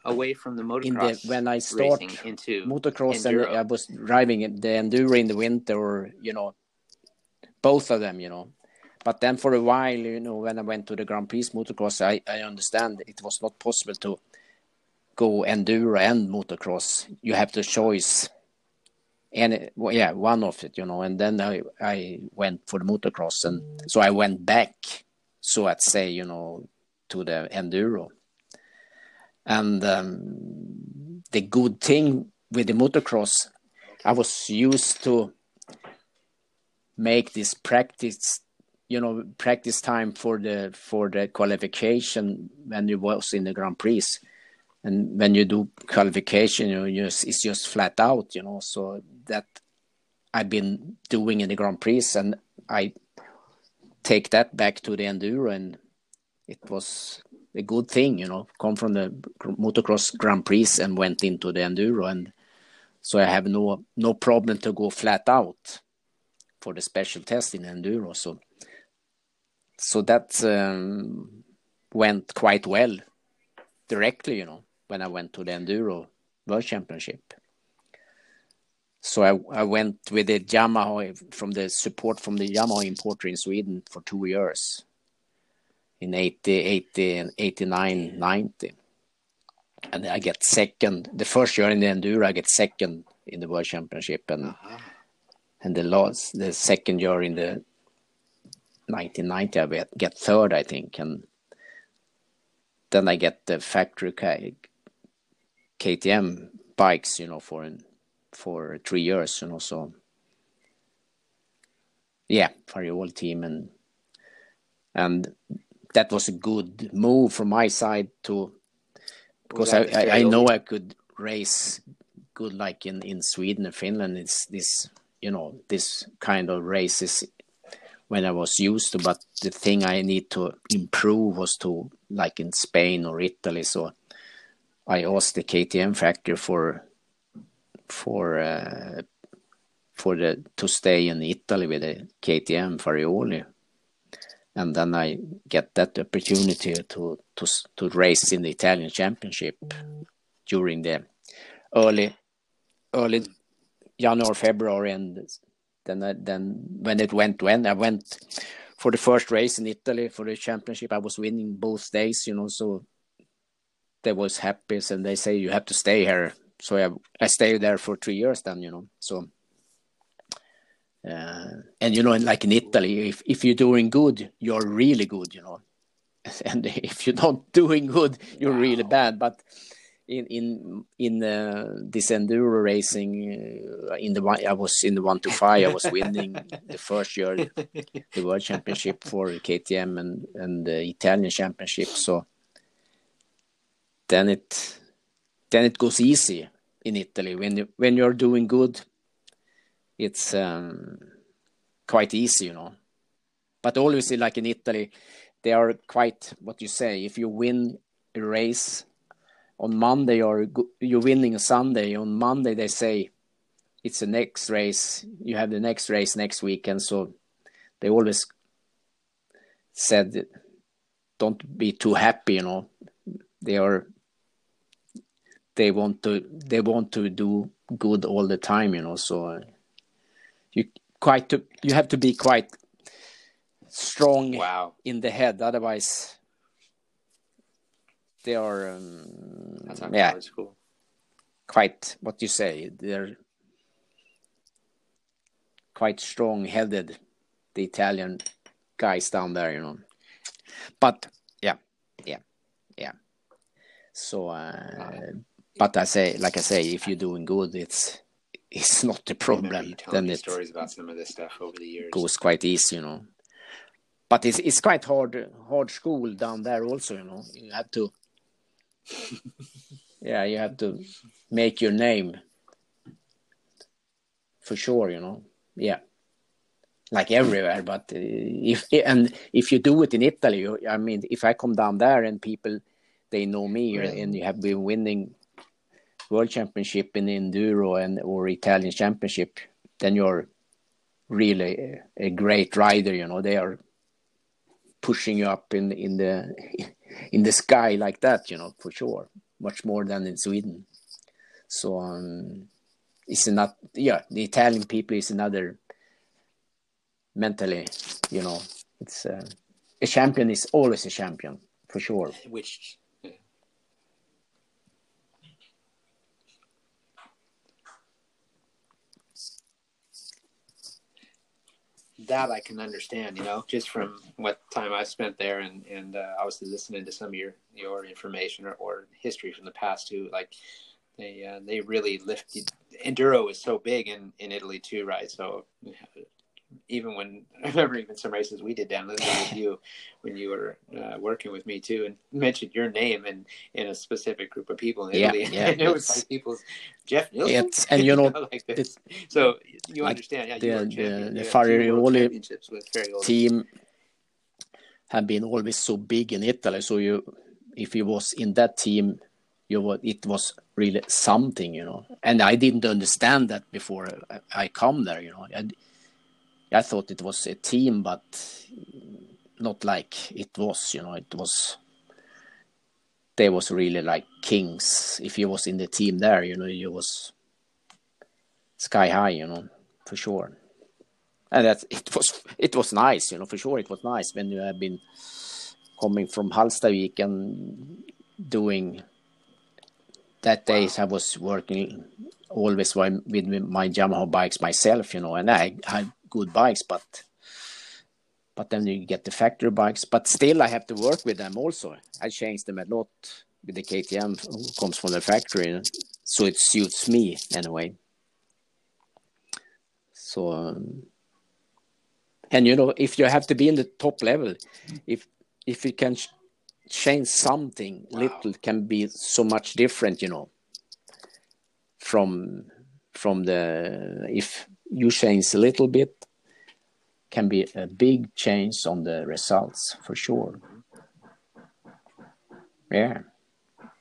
away from the in the motocross when I start into motocross enduro. and I was driving the enduro in the winter, or you know, both of them, you know. But then for a while, you know, when I went to the Grand Prix motocross, I, I understand it was not possible to go enduro and motocross. You have the choice, and well, yeah, one of it, you know. And then I I went for the motocross, and so I went back, so I'd say, you know, to the enduro. And um, the good thing with the motocross, I was used to make this practice, you know, practice time for the for the qualification when you was in the Grand Prix, and when you do qualification, you know, just, it's just flat out, you know. So that I've been doing in the Grand Prix, and I take that back to the enduro, and it was a good thing, you know, come from the motocross Grand Prix and went into the enduro, and so I have no no problem to go flat out for the special test in enduro. So so that um, went quite well directly, you know, when I went to the enduro world championship. So I, I went with the Yamaha from the support from the Yamaha importer in Sweden for two years in 80, 80, and 89, 90. And I get second. The first year in the Enduro, I get second in the World Championship, and Uh-huh. and the last, the second year in the 1990, I get, third, I think, and then I get the factory KTM bikes, you know, for for three years, you know, so yeah, for your whole team, and and that was a good move from my side to because I, I, I know I could race good like in, in Sweden and Finland. It's this you know this kind of races when I was used to, but the thing I need to improve was to like in Spain or Italy. So I asked the KTM factory for for uh, for the to stay in Italy with the KTM Farioli and then I get that opportunity to to to race in the Italian Championship during the early early January February and then I, then when it went when I went for the first race in Italy for the championship I was winning both days you know so they was happy and they say you have to stay here so I, I stayed there for three years then you know so uh, and you know like in italy if, if you're doing good you're really good you know [laughs] and if you're not doing good you're wow. really bad but in in in uh, this enduro racing uh, in the one I was in the one to five I was winning [laughs] the first year the world championship for KTM and and the Italian championship. So then it then it goes easy in Italy. When you when you're doing good it's um, quite easy you know. But always like in Italy they are quite what you say if you win a race on Monday or you're winning Sunday on Monday they say it's the next race you have the next race next weekend so they always said don't be too happy you know they are they want to they want to do good all the time you know so uh, you quite to, you have to be quite strong wow. in the head otherwise they are um, yeah cool. quite what you say they're quite strong headed the italian guys down there you know but yeah yeah yeah so uh, but I say, like I say, if you're doing good, it's it's not a problem. Then it stories about some of this stuff over the years goes quite easy, you know. But it's it's quite hard hard school down there also, you know. You have to, yeah, you have to make your name for sure, you know. Yeah, like everywhere. But uh, if and if you do it in Italy, I mean, if I come down there and people they know me and you have been winning world championship in enduro and or Italian championship, then you're really a, a great rider. You know, they are pushing you up in in the in the sky like that. You know, for sure, much more than in Sweden. So um, it's not yeah. The Italian people is another mentally. You know, it's uh, a champion is always a champion for sure. Which that I can understand, you know, just from what time I spent there and and uh, obviously listening to some of your your information or, or history from the past too. Like they uh, they really lifted. Enduro is so big in in Italy too, right? So even when [laughs] I remember even some races we did down with you when you were uh, working with me too, and mentioned your name and in a specific group of people in Italy. [laughs] Yeah, and it was like people's Jeff Nilsson. It's, and you [laughs] know, like this. so you like understand. Yeah, the the, the Farioli team have been always so big in Italy. So you, if you was in that team, you were, it was really something, you know. And I didn't understand that before I, I come there, you know. I, I thought it was a team, but not like it was. You know, it was. They was really like kings. If you was in the team there, you know, you was sky high. You know, for sure. And that it was it was nice. You know, for sure it was nice when you have been coming from Hallstavik and doing that days I was working always with my Yamaha bikes myself, you know, and I had good bikes, but but then you get the factory bikes. But still, I have to work with them also. I change them a lot with the KTM who comes from the factory, so it suits me anyway. So, um, and you know, if you have to be in the top level, if if you can change something wow. little, can be so much different. You know, from from the if you change a little bit can be a big change on the results for sure. Yeah.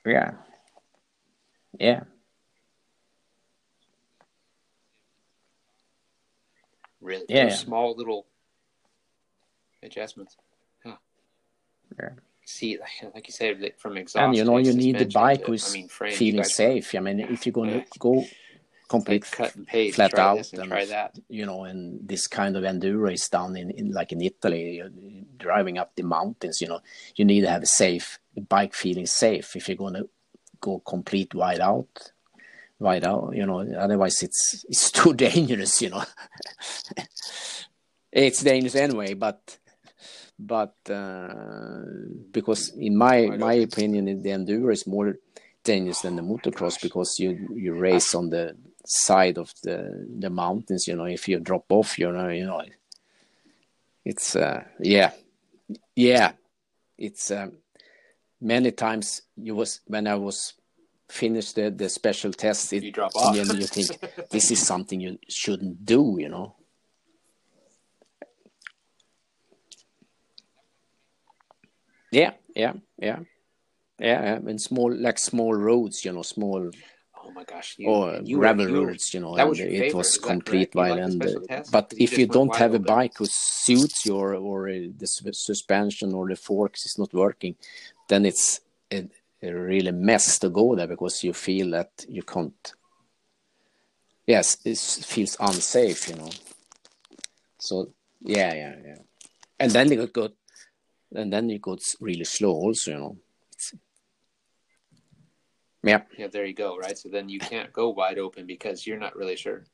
Yeah. Yeah. Really? Yeah small little adjustments. Huh. yeah. See [laughs] like, you said from exhaust and you know you need the bike who's I mean, feeling safe. I mean if you're going to go complete cut and paste, flat try out and, and, try that. You know, and this kind of enduro is done in, in like in Italy, driving up the mountains. You know, you need to have a safe the bike feeling safe if you're going to go complete wide out wide out you know otherwise it's it's too [laughs] dangerous you know [laughs] it's dangerous anyway but but uh, because in my my opinion the enduro is more dangerous than the motocross because you you race on the side of the the mountains you know if you drop off you know you know it's uh, yeah. Yeah. It's um, many times you was when i was finished the, the special test it, you drop off. and you think [laughs] this is something you shouldn't do you know? Yeah yeah yeah. Yeah and small like small roads you know small oh my gosh you, or you gravel were, you roads you know that was and your it favorite, was complete correct? You while liked the and special test? but You if you don't have a bike who suits your or uh, the suspension or the forks is not working then it's a, a really mess to go there because you feel that you can't yes it feels unsafe you know. So yeah yeah yeah. And then it got and then it got really slow also you know yeah yeah there you go right so then you can't go wide open because you're not really sure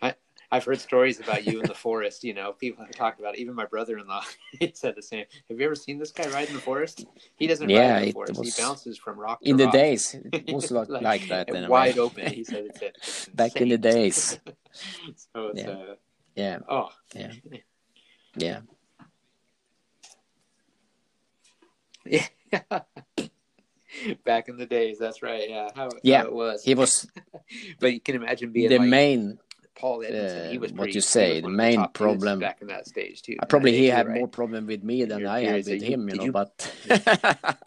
I, I've heard stories about you in the forest. You know, people have talked about it. Even my brother-in-law [laughs] he said the same. Have you ever seen this guy ride in the forest? He doesn't Yeah, ride in the forest. was- he bounces from rock to in the days it [laughs] was like, like that in a wide open. He said it's, [laughs] it's back in the days so it's Yeah. uh, yeah oh yeah yeah yeah. [laughs] Back in the days, that's right. Yeah, how, Yeah, how it was. he was [laughs] but you can imagine being the like main Paul Edmondson. he uh, was what you say, the main dudes problem- back in that stage too. Uh, probably he had right? more problem with me than I had with him, you know. you- But [laughs]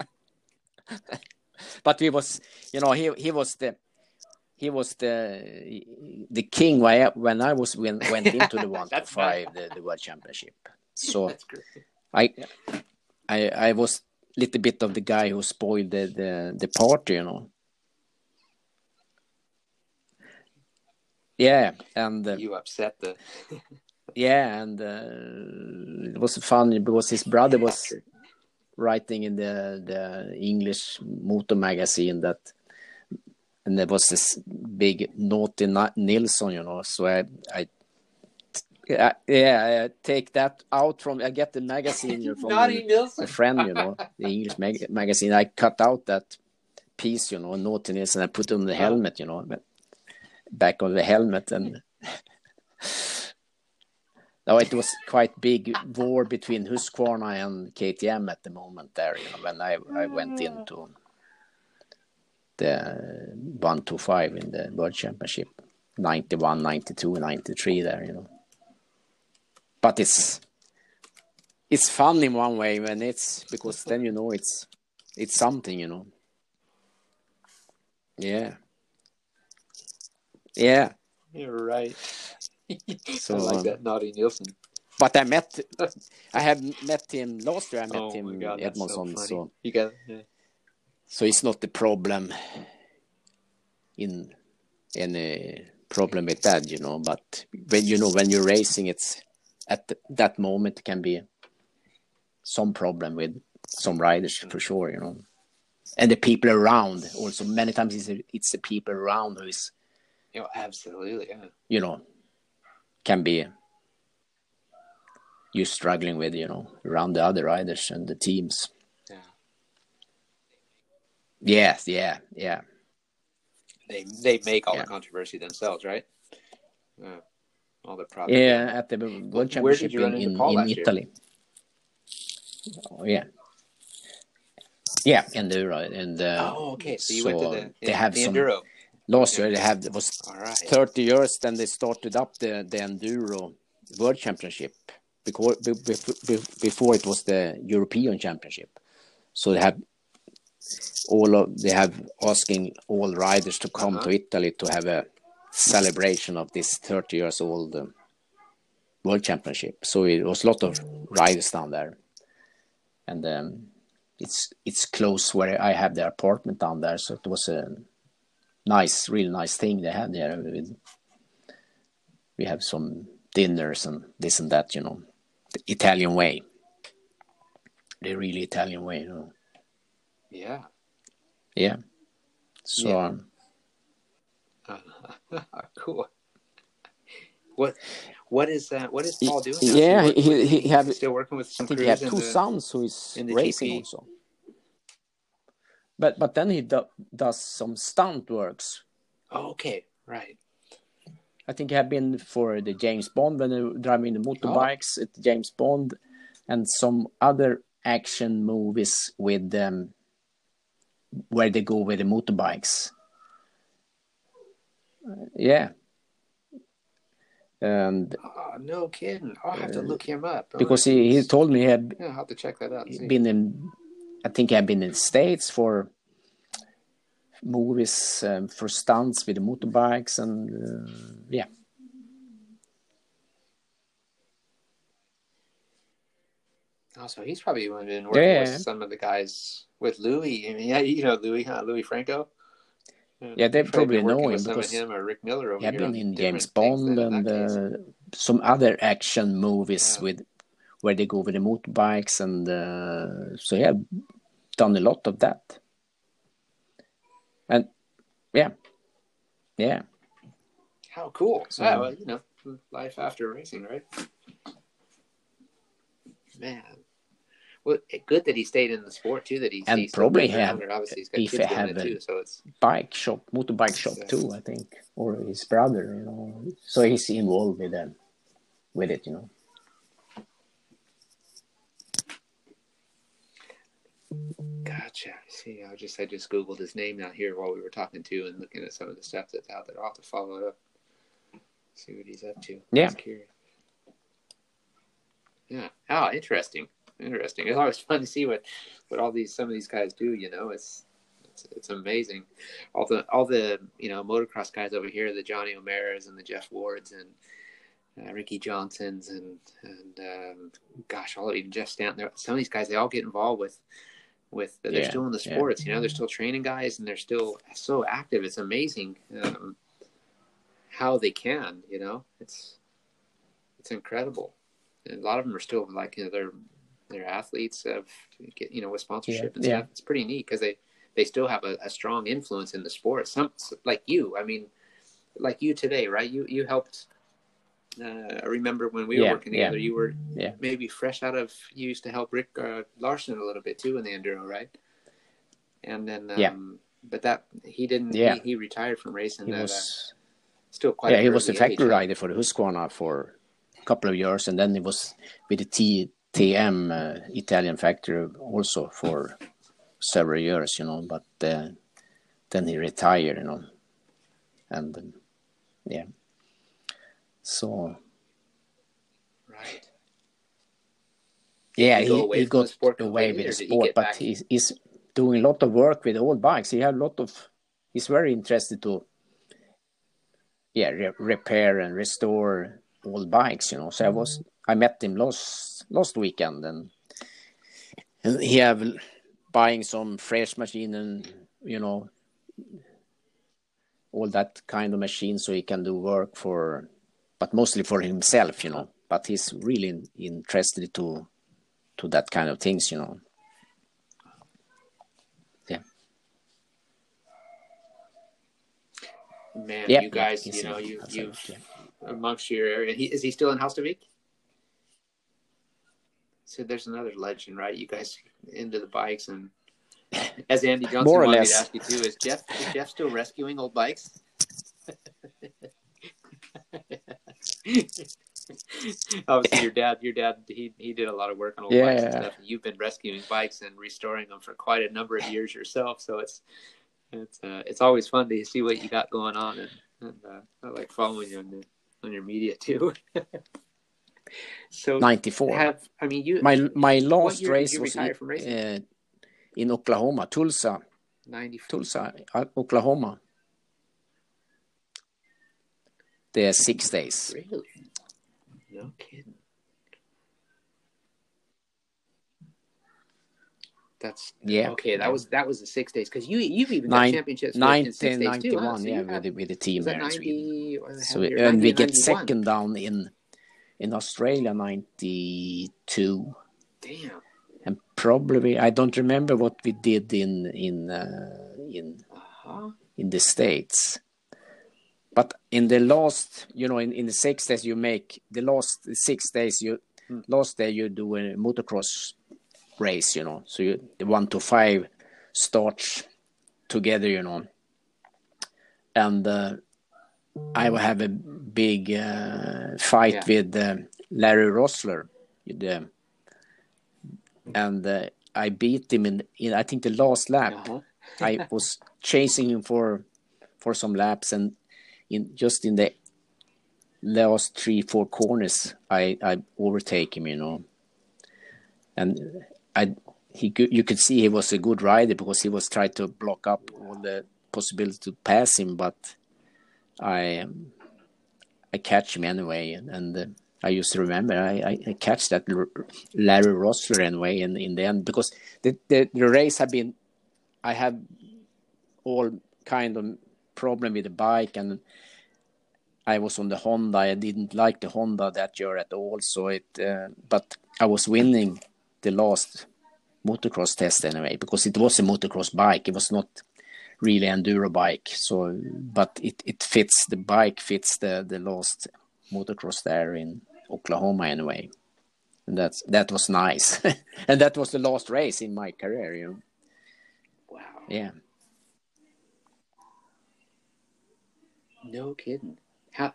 but he was, you know, he he was the he was the the king when I, when I was when went into the one five the, the world championship. So That's great. I I I was little bit of the guy who spoiled the the, the party, you know. Yeah, and uh, You upset the [laughs] yeah, and uh, it was funny because his brother was writing in the the English motor magazine that, and there was this big naughty Na- Nilsson, you know. So I, I, yeah, yeah, I take that out from. I get the magazine [laughs] from Naughty the, Nilsson. a friend, you know, the English mag- magazine. I cut out that piece, you know, naughtiness, and I put it on the helmet, you know, but back of the helmet, and [laughs] no, it was quite big war between Husqvarna and KTM at the moment there, you know, when I, I went into the 125 in the World Championship, 91, 92, 93 there, you know. But it's it's fun in one way when it's because then you know it's it's something, you know. Yeah. Yeah. You're right. So [laughs] I like um, that naughty Nilsson. but I met [laughs] I have met him last year I met Oh him god, that's so Edmondson so You got yeah. so it's not the problem in any problem with that you know but when you know when you're racing it's at the, that moment can be some problem with some riders for sure you know and the people around also many times it's, it's the people around who is You know, absolutely. Yeah. you know can be you struggling with you know around the other riders and the teams Yeah. yes yeah yeah They they make all Yeah. the controversy themselves, right? Yeah. All the problems. Yeah, at the World Championship in, in, in year? Italy. Oh, yeah. Yeah, enduro and uh, Oh, okay. So you so went to the, they have the some enduro. last year they had it was right. 30 years then they started up the the enduro world championship because be- be- be- before it was the European championship. So they have all of they have asking all riders to come Uh-huh. to Italy to have a celebration of this 30 years old um, world championship. So it was a lot of riders down there, and um, it's it's close where I have the apartment down there. So it was a nice, real nice thing they had there. We have some dinners and this and that, you know. The Italian way. The really Italian way, you know. Yeah. Yeah. So Yeah. um, [laughs] cool. What what is that? What is Paul doing? yeah, he- he- he have- still working with I think he have two the- sons who is in racing GP. also. But but then he do, does some stunt works. Oh, okay, right. I think he have been for the James Bond when they were driving the oh. motorbikes at James Bond, and some other action movies with them where they go with the motorbikes. Uh, yeah, and Oh, no kidding. I'll have to look him up. Uh, because he, he told me he had yeah, I'll have to check that out. been in, I think he had been in the States for movies um, for stunts with the motorbikes and uh, yeah. Also, he's probably been working Yeah. with some of the guys with Louis. I mean, yeah, you know Louis, huh? Louis Franco. Yeah, they probably know him because him or Rick Miller over had here been in James Bond and uh, some other action movies Yeah. with where they go with the motorbikes and uh, so yeah, done a lot of that. And yeah, yeah, How cool! So- yeah, well, you know, life after racing, right? Man, well, good that he stayed in the sport too. That he And he's probably have-. Obviously, he's got if kids have it a- too. So it's bike shop, motorbike shop too, I think, or his brother, you know. So he's involved with them, with it, you know. gotcha. See, I just I just googled his name out here while we were talking to and looking at some of the stuff that's out there. I'll have to follow it up, see what he's up to. Yeah. Yeah. Oh, interesting. Interesting. It's always [laughs] fun to see what what all these some of these guys do. You know, it's it's, it's amazing. All the all the you know motocross guys over here, the Johnny O'Maras and the Jeff Wards and uh, Ricky Johnsons and and um, gosh, all even Jeff Stanton. there- Some of these guys, they all get involved with with they're Yeah, still in the yeah. sports. You know, they're still training guys and they're still so active. It's amazing um, how they can. You know, it's it's incredible. And a lot of them are still like you know they're they're athletes of get you know with sponsorship and Yeah. It's pretty neat because they they still have a, a strong influence in the sport. Some like you, I mean, like you today, right? You you helped. Uh, I remember when we were Yeah, working yeah. together, you were Yeah. maybe fresh out of. You used to help Rick uh, Larson a little bit too in the enduro, right? And then, um, Yeah. But that he didn't. Yeah. He, he retired from racing. He uh, was still quite. yeah, he was the factory age, rider for the Husqvarna for a couple of years, and then he was with the T, TM uh, Italian factory also for several years, you know. But uh, then he retired, you know, and um, yeah. So Right. yeah, he go he, away he from the got sport away with the or he sport, but he's, he's doing a lot of work with old bikes. He had a lot of. He's very interested to. Yeah, re- repair and restore old bikes, you know. So I was, I met him last last weekend, and, and he have buying some fresh machine and you know all that kind of machine so he can do work for, but mostly for himself, you know. But he's really interested to to that kind of things, you know. Yeah. Man, Yeah, you guys, you know, you you've amongst your area. He, is he still in Hallstavik? So there's another legend, right? You guys into the bikes and [coughs] as Andy Johnson More or wanted less. to ask you too, is Jeff is Jeff still rescuing old bikes? [laughs] Obviously, your dad, your dad, he he did a lot of work on old bikes and Yeah. stuff. And you've been rescuing bikes and restoring them for quite a number of years yourself. So it's it's uh, it's always fun to see what you got going on, and, and uh, I like following you on the on your media too. [laughs] so 94. have I mean you my my last year race was in, uh, in Oklahoma, Tulsa, ninety Tulsa, uh, Oklahoma. There six days. Really? No kidding. That's Yeah. okay. That was that was the six days because you you've even Nine- got championships in six days too. Huh? 1991, So yeah, you with the, with the team there in Sweden. ninety? or So how and we get 91? second down in in Australia '92. Damn. and probably I don't remember what we did in in uh, in Uh-huh. in the states. But in the last, you know, in, in the six days you make the last six days you last day you do a motocross race, you know. So you the one to five starts together, you know. And uh, I will have a big uh, fight Yeah. with uh, Larry Roeseler, the and uh, I beat him in, in I think the last lap. Uh-huh. I [laughs] was chasing him for for some laps, and in just in the last three four corners, I I overtake him, you know, and I he could, you could see he was a good rider because he was trying to block up all the possibility to pass him, but I um, I catch him anyway, and, and uh, I used to remember I, I, catch that Larry Roeseler anyway in in the end because the, the the race had been I had all kind of problem with the bike and I was on the Honda. I didn't like the Honda that year at all. So it, uh, but I was winning the last motocross test anyway because it was a motocross bike. It was not really enduro bike. So, but it it fits the bike fits the the last motocross there in Oklahoma anyway. And that's that was nice, [laughs] and that was the last race in my career. You know, Wow. yeah. No kidding. How?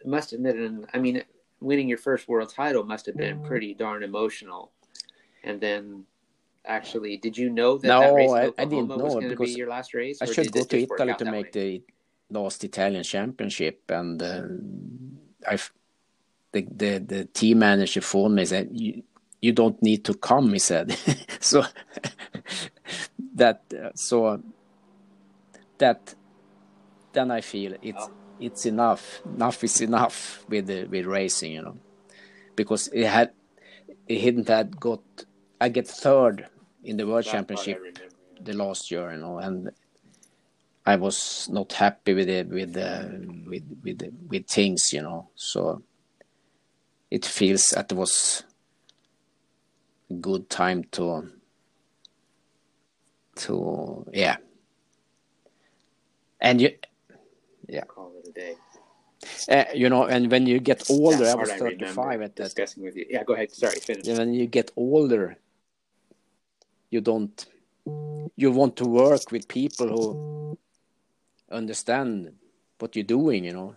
It must have been. I mean, winning your first world title must have been mm-hmm. pretty darn emotional. And then, actually, did you know that No, that race I- I didn't know going to be because your last race? I should go to Italy to make way? the last Italian championship, and uh, I, the, the the team manager phoned me said, "You you don't need to come," he said. [laughs] so [laughs] that uh, so that then I feel it's Oh. it's enough. Enough is enough with the, with racing, you know, because it had it hadn't had got I get third in the world That championship the last year, you know, and I was not happy with it with uh, with with with things, you know. So it feels that it was a good time to to yeah, and you yeah. Call it a day. uh, you know, and when you get older, That I was part thirty remember five at that discussing with you. Yeah, go ahead. Sorry, finish. when you get older you don't you want to work with people who understand what you're doing you know?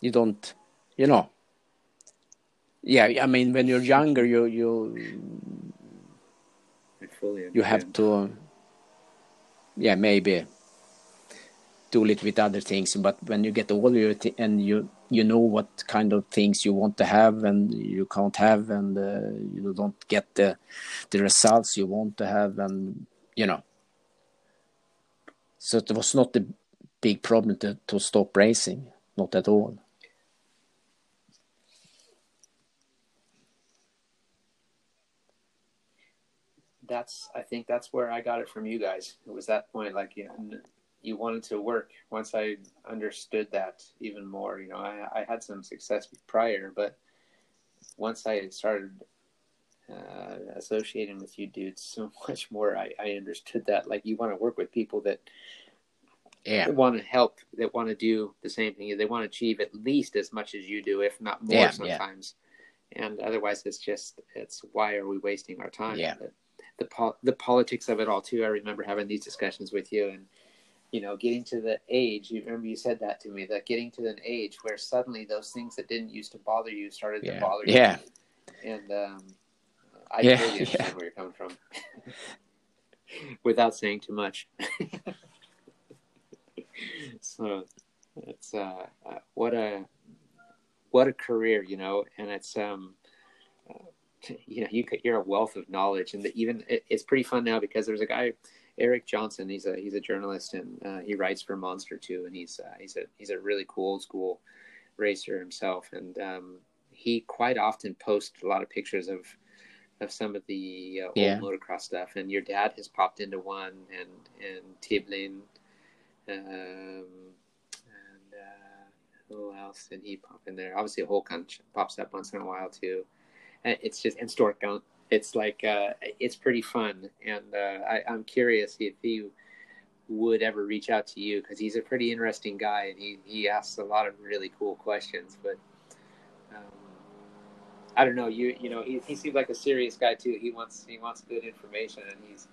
You don't you know? Yeah i mean when you're younger you you you have to yeah maybe do it with other things but when you get older and you you know what kind of things you want to have and you can't have and uh, you don't get the the results you want to have and you know so it was not a big problem to, to stop racing not at all that's I think that's where I got it from you guys. It was that point, like you, know, you wanted to work. Once I understood that even more, you know, I, I had some success prior, but once I started uh, associating with you dudes so [laughs] much more, I, I understood that. Like you want to work with people that yeah want to help, that want to do the same thing. They want to achieve at least as much as you do, if not more Yeah, yeah. sometimes. And otherwise, it's just it's why are we wasting our time? Yeah. But the pol- the politics of it all too. I remember having these discussions with you, and you know, getting to the age. You remember you said that to me that getting to an age where suddenly those things that didn't used to bother you started to yeah bother you. yeah And um, I Yeah, totally understand yeah. where you're coming from, [laughs] without saying too much. [laughs] so it's uh, uh, what a what a career, you know, and it's um, uh, you know, you could, you're a wealth of knowledge, and the, even it, it's pretty fun now because there's a guy, Eric Johnson. He's a he's a journalist and uh, he writes for Monster too, and he's uh, he's a he's a really cool old school racer himself, and um, he quite often posts a lot of pictures of of some of the uh, old Yeah. motocross stuff. And your dad has popped into one, and and Tibblin, um, and uh, who else did he pop in there? Obviously, Håkan pops up once in a while too. And it's just and Stork It's like uh, it's pretty fun, and uh, I, I'm curious if he would ever reach out to you because he's a pretty interesting guy and he, he asks a lot of really cool questions. But um, I don't know, you you know, he, he seems like a serious guy too. He wants he wants good information and he's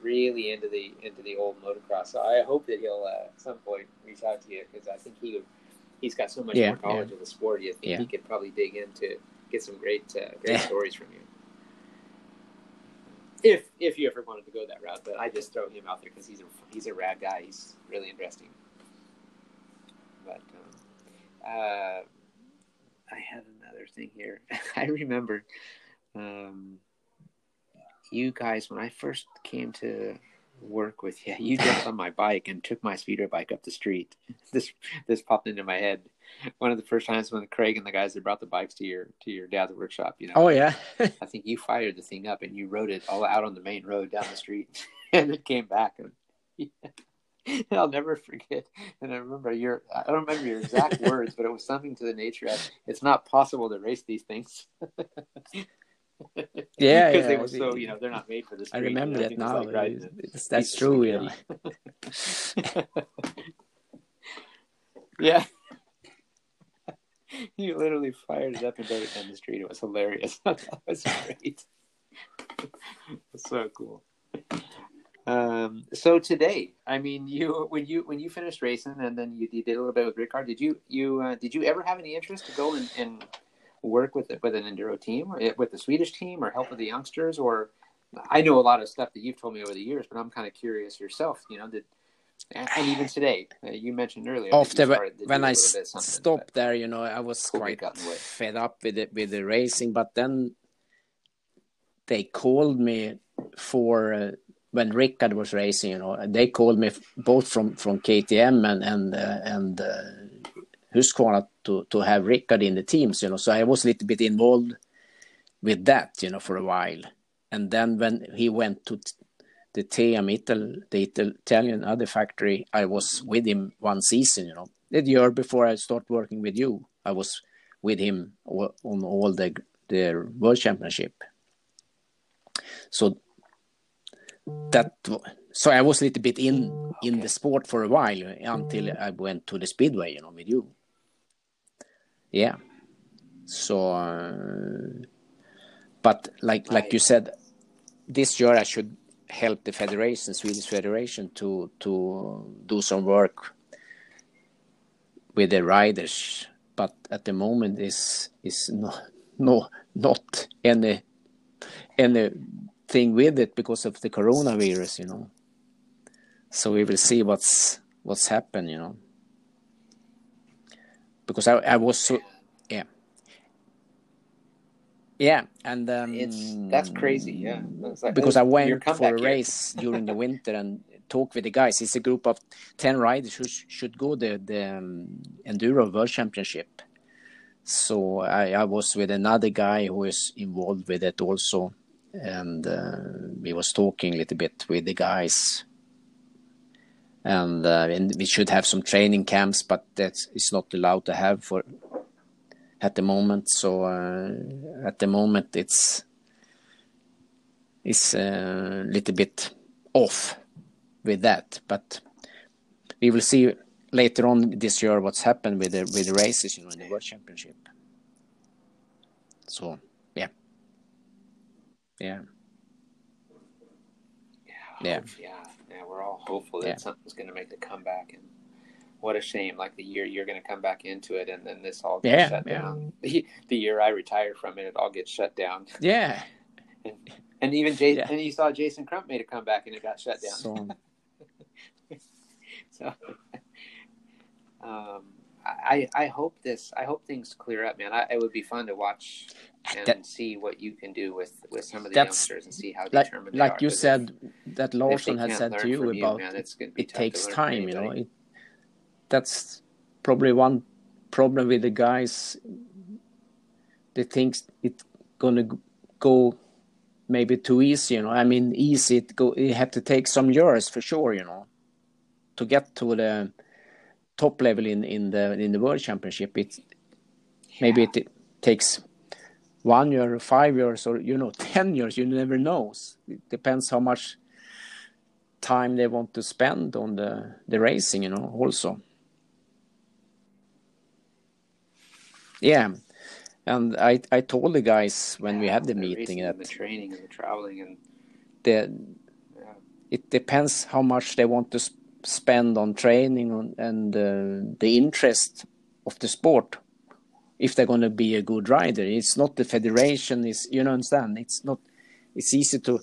really into the into the old motocross. So I hope that he'll uh, at some point reach out to you because I think he would. He's got so much yeah, more knowledge yeah. of the sport. You think yeah. he could probably dig into get some great uh, great stories from you if if you ever wanted to go that route. But I just throw him out there because he's a he's a rad guy. He's really interesting. But um, uh, I had another thing here. [laughs] I remember um, you guys when I first came to work with you. You jumped on my bike and took my speeder bike up the street. [laughs] This this popped into my head [laughs] one of the first times when Craig and the guys that brought the bikes to your to your dad's workshop. You know. Oh yeah. [laughs] I think you fired the thing up and you rode it all out on the main road down the street, [laughs] and it came back and. Yeah. I'll never forget. And I remember your I don't remember your exact words, but it was something to the nature of it's not possible to race these things. yeah, because yeah. they were so you know they're not made for this. I remember that now. Like that's true, yeah. [laughs] you literally fired it up and drove it down the street. It was hilarious. [laughs] that was great. [laughs] so cool. Um, so today, I mean, you when you when you finished racing and then you, you did a little bit with Ricard. Did you you uh, did you ever have any interest to go and, and work with with an enduro team, or with the Swedish team, or help with the youngsters? Or I know a lot of stuff that you've told me over the years, but I'm kind of curious yourself. You know, did and even [sighs] today, uh, you mentioned earlier. After when I stopped there, you know, I was quite fed up with it with the racing. But then they called me for uh, when Rickard was racing. You know, they called me both from from KTM and and uh, and uh, Husqvarna to to have Rickard in the teams. You know, so I was a little bit involved with that. You know, for a while. And then when he went to the TM Ital, the Italian other factory, I was with him one season, you know. The year before I started working with you, I was with him on all the the world championship. So that so I was a little bit in in the sport for a while until I went to the speedway, you know, with you. Yeah. So, uh, but like like you said, this year I should help the federation, Swedish federation, to to do some work with the riders. But at the moment, is is no no not any anything with it because of the coronavirus, you know. So we will see what's what's happened, you know. Because I I was so yeah, and um, it's that's crazy. Yeah, like, because I went for a race during the winter and talked with the guys. It's a group of ten riders who sh- should go the the um, enduro world championship. So I, I was with another guy who is involved with it also, and uh, we was talking a little bit with the guys. And, uh, and we should have some training camps, but that is not allowed to have for at the moment. So uh, at the moment, it's it's a little bit off with that, but we will see later on this year what's happened with the with the races, you know, in the World Championship. So yeah, yeah, yeah, yeah. yeah. We're all hopeful that yeah. something's going to make the comeback and what a shame. Like the year you're going to come back into it, and then this all gets yeah, shut yeah. down. [laughs] The, the, year I retired from it, it all gets shut down. Yeah. and, and even Jason, yeah. and you saw Jason Crump made a comeback, and it got shut down. So, [laughs] so [laughs] um, I I hope this. I hope things clear up, man. I, it would be fun to watch and that, see what you can do with with some of the youngsters and see how like, determined like you said if, that Lawson had said to you about you, man, it takes time. You know, it that's probably one problem with the guys. They think it's gonna go maybe too easy. You know, I mean, easy. It go. You have to take some years for sure. You know, to get to the top level in in the in the world championship. It maybe Yeah. it takes one year, five years, or you know, [laughs] ten years. You never know. It depends how much time they want to spend on the the racing. You know, also. Yeah, and I I told the guys when we had the The meeting that and the training and the traveling and the yeah. it depends how much they want to s- spend on training on, and uh, the interest of the sport if they're going to be a good rider. It's not the federation is you know understand it's not it's easy to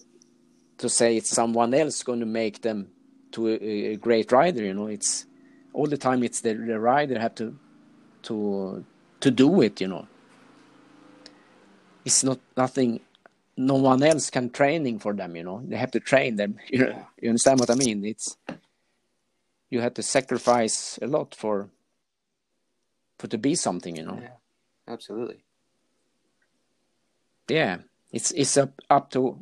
to say it's someone else going to make them to a, a great rider you know? It's all the time it's the, the rider have to to to do it you know it's not nothing no one else can training for them you know they have to train them [laughs] you know you understand what i mean it's you have to sacrifice a lot for for to be something you know Yeah. Absolutely. yeah it's it's up up to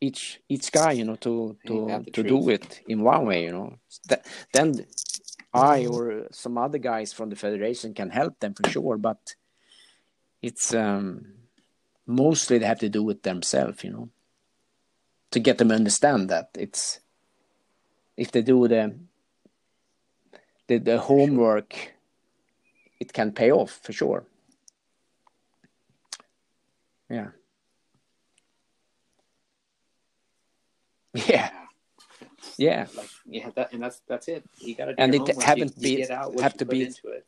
each each guy you know to to to truth? do it in one way you know Th- then i or some other guys from the federation can help them for sure but it's um mostly they have to do it themselves you know to get them to understand that it's if they do the the, the homework it can pay off for sure. Yeah. [laughs] Yeah yeah Like yeah, that and that's that's it. You got to do And it haven't you, you be- what have you to be- into it.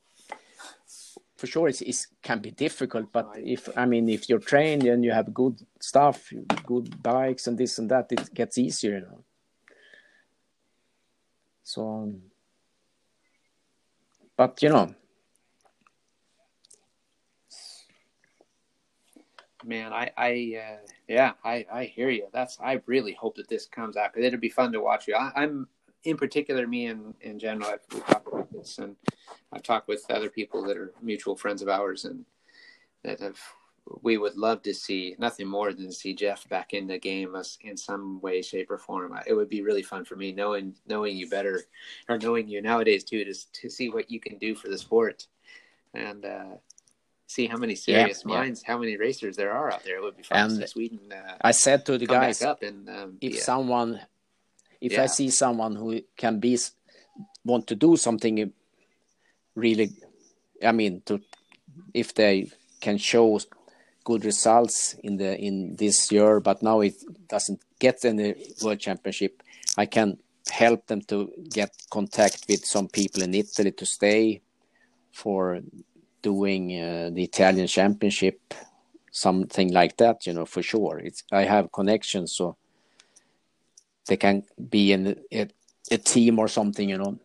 for sure it's, it can be difficult but Right. if i mean if you're trained and you have good stuff good bikes and this and that it gets easier you know so um, but you know Man, I, I, uh, yeah, I, I hear you. That's, I really hope that this comes out because it'd be fun to watch you. I, I'm, in particular, me and in general, I've, talked about this, and I've talked with other people that are mutual friends of ours, and that have, we would love to see nothing more than see Jeff back in the game as in some way, shape, or form. It would be really fun for me knowing knowing you better, or knowing you nowadays too, to to see what you can do for the sport, and. uh see how many serious yeah. minds, how many racers there are out there. It would be fun And to Sweden uh, i said to the guys up and um, if be a- someone if Yeah. i see someone who can be want to do something really i mean to if they can show good results in the in this year but now it doesn't get any world championship i can help them to get contact with some people in italy to stay for doing uh, the italian championship something like that you know for sure. It's i have connections so they can be in a, a team or something you know.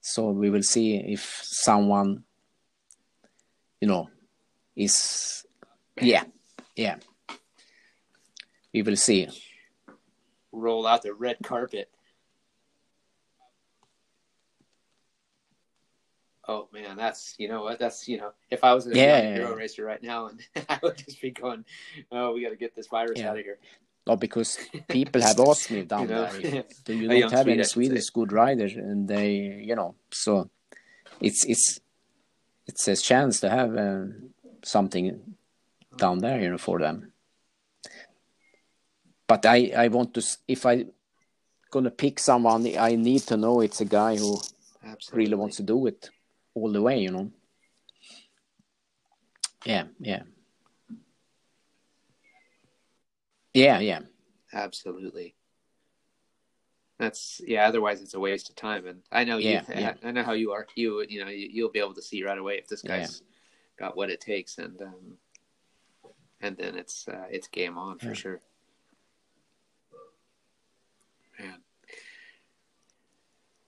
So we will see if someone you know is yeah yeah. We will see. Roll out the red carpet. Oh man, that's you know what that's you know if I was a Yeah, young yeah, hero yeah. racer right now and [laughs] I would just be going, oh we got to get this virus Yeah. out of here. no because [laughs] people have asked me down You know? there do you not have any I should say. swedish good riders and they you know so it's it's it's a chance to have uh, something down there you know for them but i i want to if i gonna pick someone i need to know it's a guy who Absolutely. really wants to do it all the way you know yeah yeah yeah yeah Absolutely. That's yeah. Otherwise, it's a waste of time. And I know Yeah, you. yeah. I know how you are. You you know you, you'll be able to see right away if this Yeah. guy's got what it takes, and um, and then it's uh, it's game on for Yeah. sure. Man.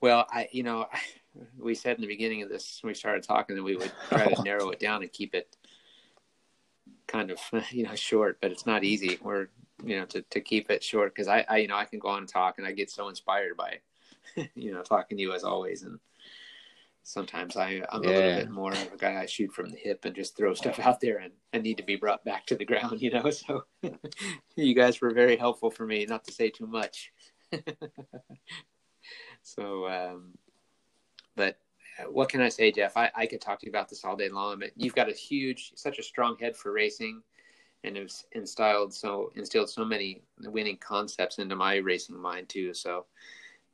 Well, I you know we said in the beginning of this when we started talking that we would try to [laughs] narrow it down and keep it kind of [laughs] you know short, but it's not easy. We're you know to, to keep it short because I, I you know I can go on and talk and I get so inspired by [laughs] you know talking to you as always. And sometimes I I'm a little bit more of a guy I shoot from the hip and just throw stuff out there and I need to be brought back to the ground you know so you guys were very helpful for me not to say too much. So um but what can I say, Jeff? I, I could talk to you about this all day long. But you've got a huge, such a strong head for racing, and have instilled so instilled so many winning concepts into my racing mind too. So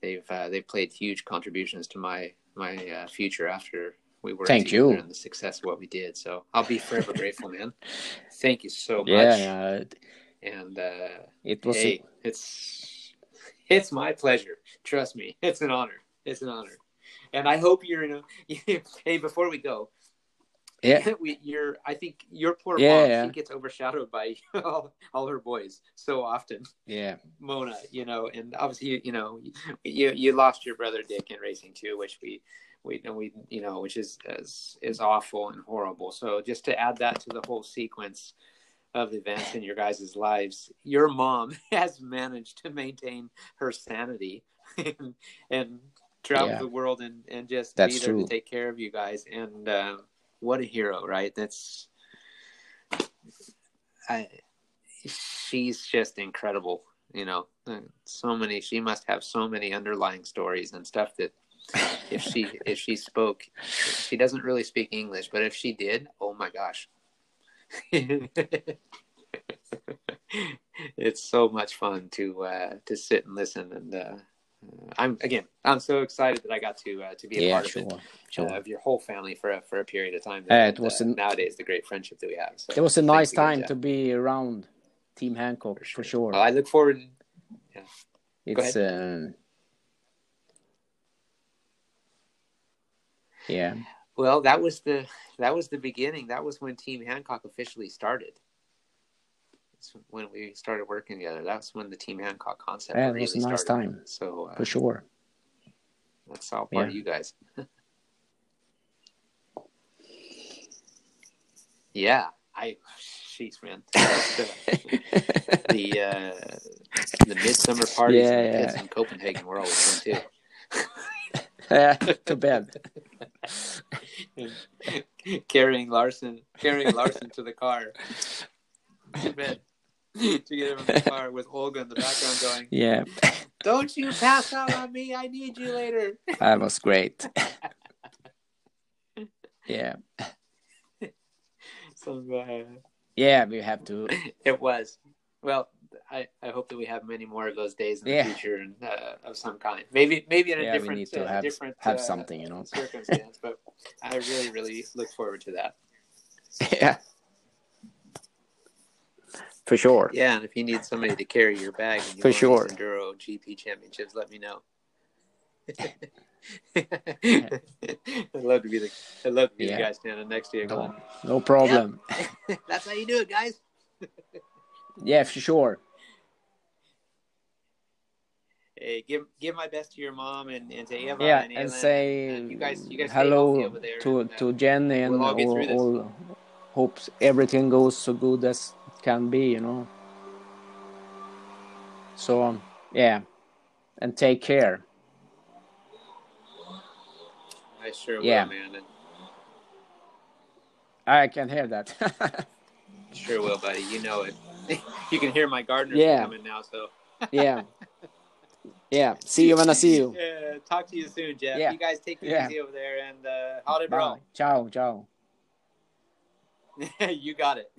they've uh, they've played huge contributions to my my uh, future after we worked Thank you. and the success of what we did. So I'll be forever grateful, man. [laughs] Thank you so much. Yeah, yeah, And uh, it was. hey, it's it's my pleasure. Trust me, it's an honor. It's an honor. And I hope you're in a. [laughs] hey, before we go, yeah, [laughs] we, you're. I think your poor Yeah, mom. yeah. She gets overshadowed by [laughs] all, all her boys so often. yeah, Mona, you know, and obviously, you, you know, you you lost your brother Dick in racing too, which we we and we you know, which is is is awful and horrible. So just to add that to the whole sequence of events in your guys' lives, your mom has managed to maintain her sanity and, and travel Yeah. the world and and just That's be there true. to take care of you guys. And um, what a hero, right? That's I she's just incredible you know Uh, so many she must have so many underlying stories and stuff that if she [laughs] if she spoke she doesn't really speak english but if she did oh my gosh [laughs] it's so much fun to uh to sit and listen and uh i'm again i'm so excited that i got to uh, to be a yeah, part sure, of it sure. uh, of your whole family for a for a period of time Uh, it was uh, an- nowadays the great friendship that we have so it was a nice time to be around Team Hancock for sure. Well, I look forward yeah. it's uh, yeah, Well, that was the that was the beginning. That was when Team Hancock officially started. That's when we started working together. That's when the Team Hancock concept Yeah, it really was a nice started. time. So uh, for sure. that's all part of you guys. [laughs] yeah, I, jeez, man, [laughs] the uh, the midsummer parties Yeah, pits yeah. in Copenhagen were always fun too. yeah, to bed. [laughs] carrying Larson, carrying Larson to the car, to bed, [laughs] to get him in the car with Olga in the background going, [laughs] Yeah, "Don't you pass out on me! I need you later." [laughs] that was great. yeah, So uh, yeah, we have to. it was. Well, I, I hope that we have many more of those days in Yeah. the future and uh, of some kind. Maybe maybe in a Yeah, we different need to uh, have different have uh, something, you know. circumstance. but I really really look forward to that. Yeah, for sure. Yeah, and if you need somebody to carry your bag you For sure. enduro GP championships, let me know. [laughs] I'd love to be the I'd love to be Yeah. the guy standing next to you going, No problem. [laughs] That's how you do it, guys. [laughs] Yeah, for sure. Hey, give give my best to your mom and, and to Eva Yeah, and, and say and you guys you guys hello to and, uh, to Jenny and we'll all all, hopes everything goes so good as can be, you know. So um, yeah, and take care. I sure Yeah. will, man. And I can hear that. sure will, buddy. You know it. [laughs] you can hear my gardeners Yeah. coming now, so [laughs] yeah, yeah. See you when I see you. yeah, talk to you soon, Jeff. Yeah. You guys take it Yeah. easy over there and uh howdy Bye. bro. Ciao, ciao. [laughs] you got it.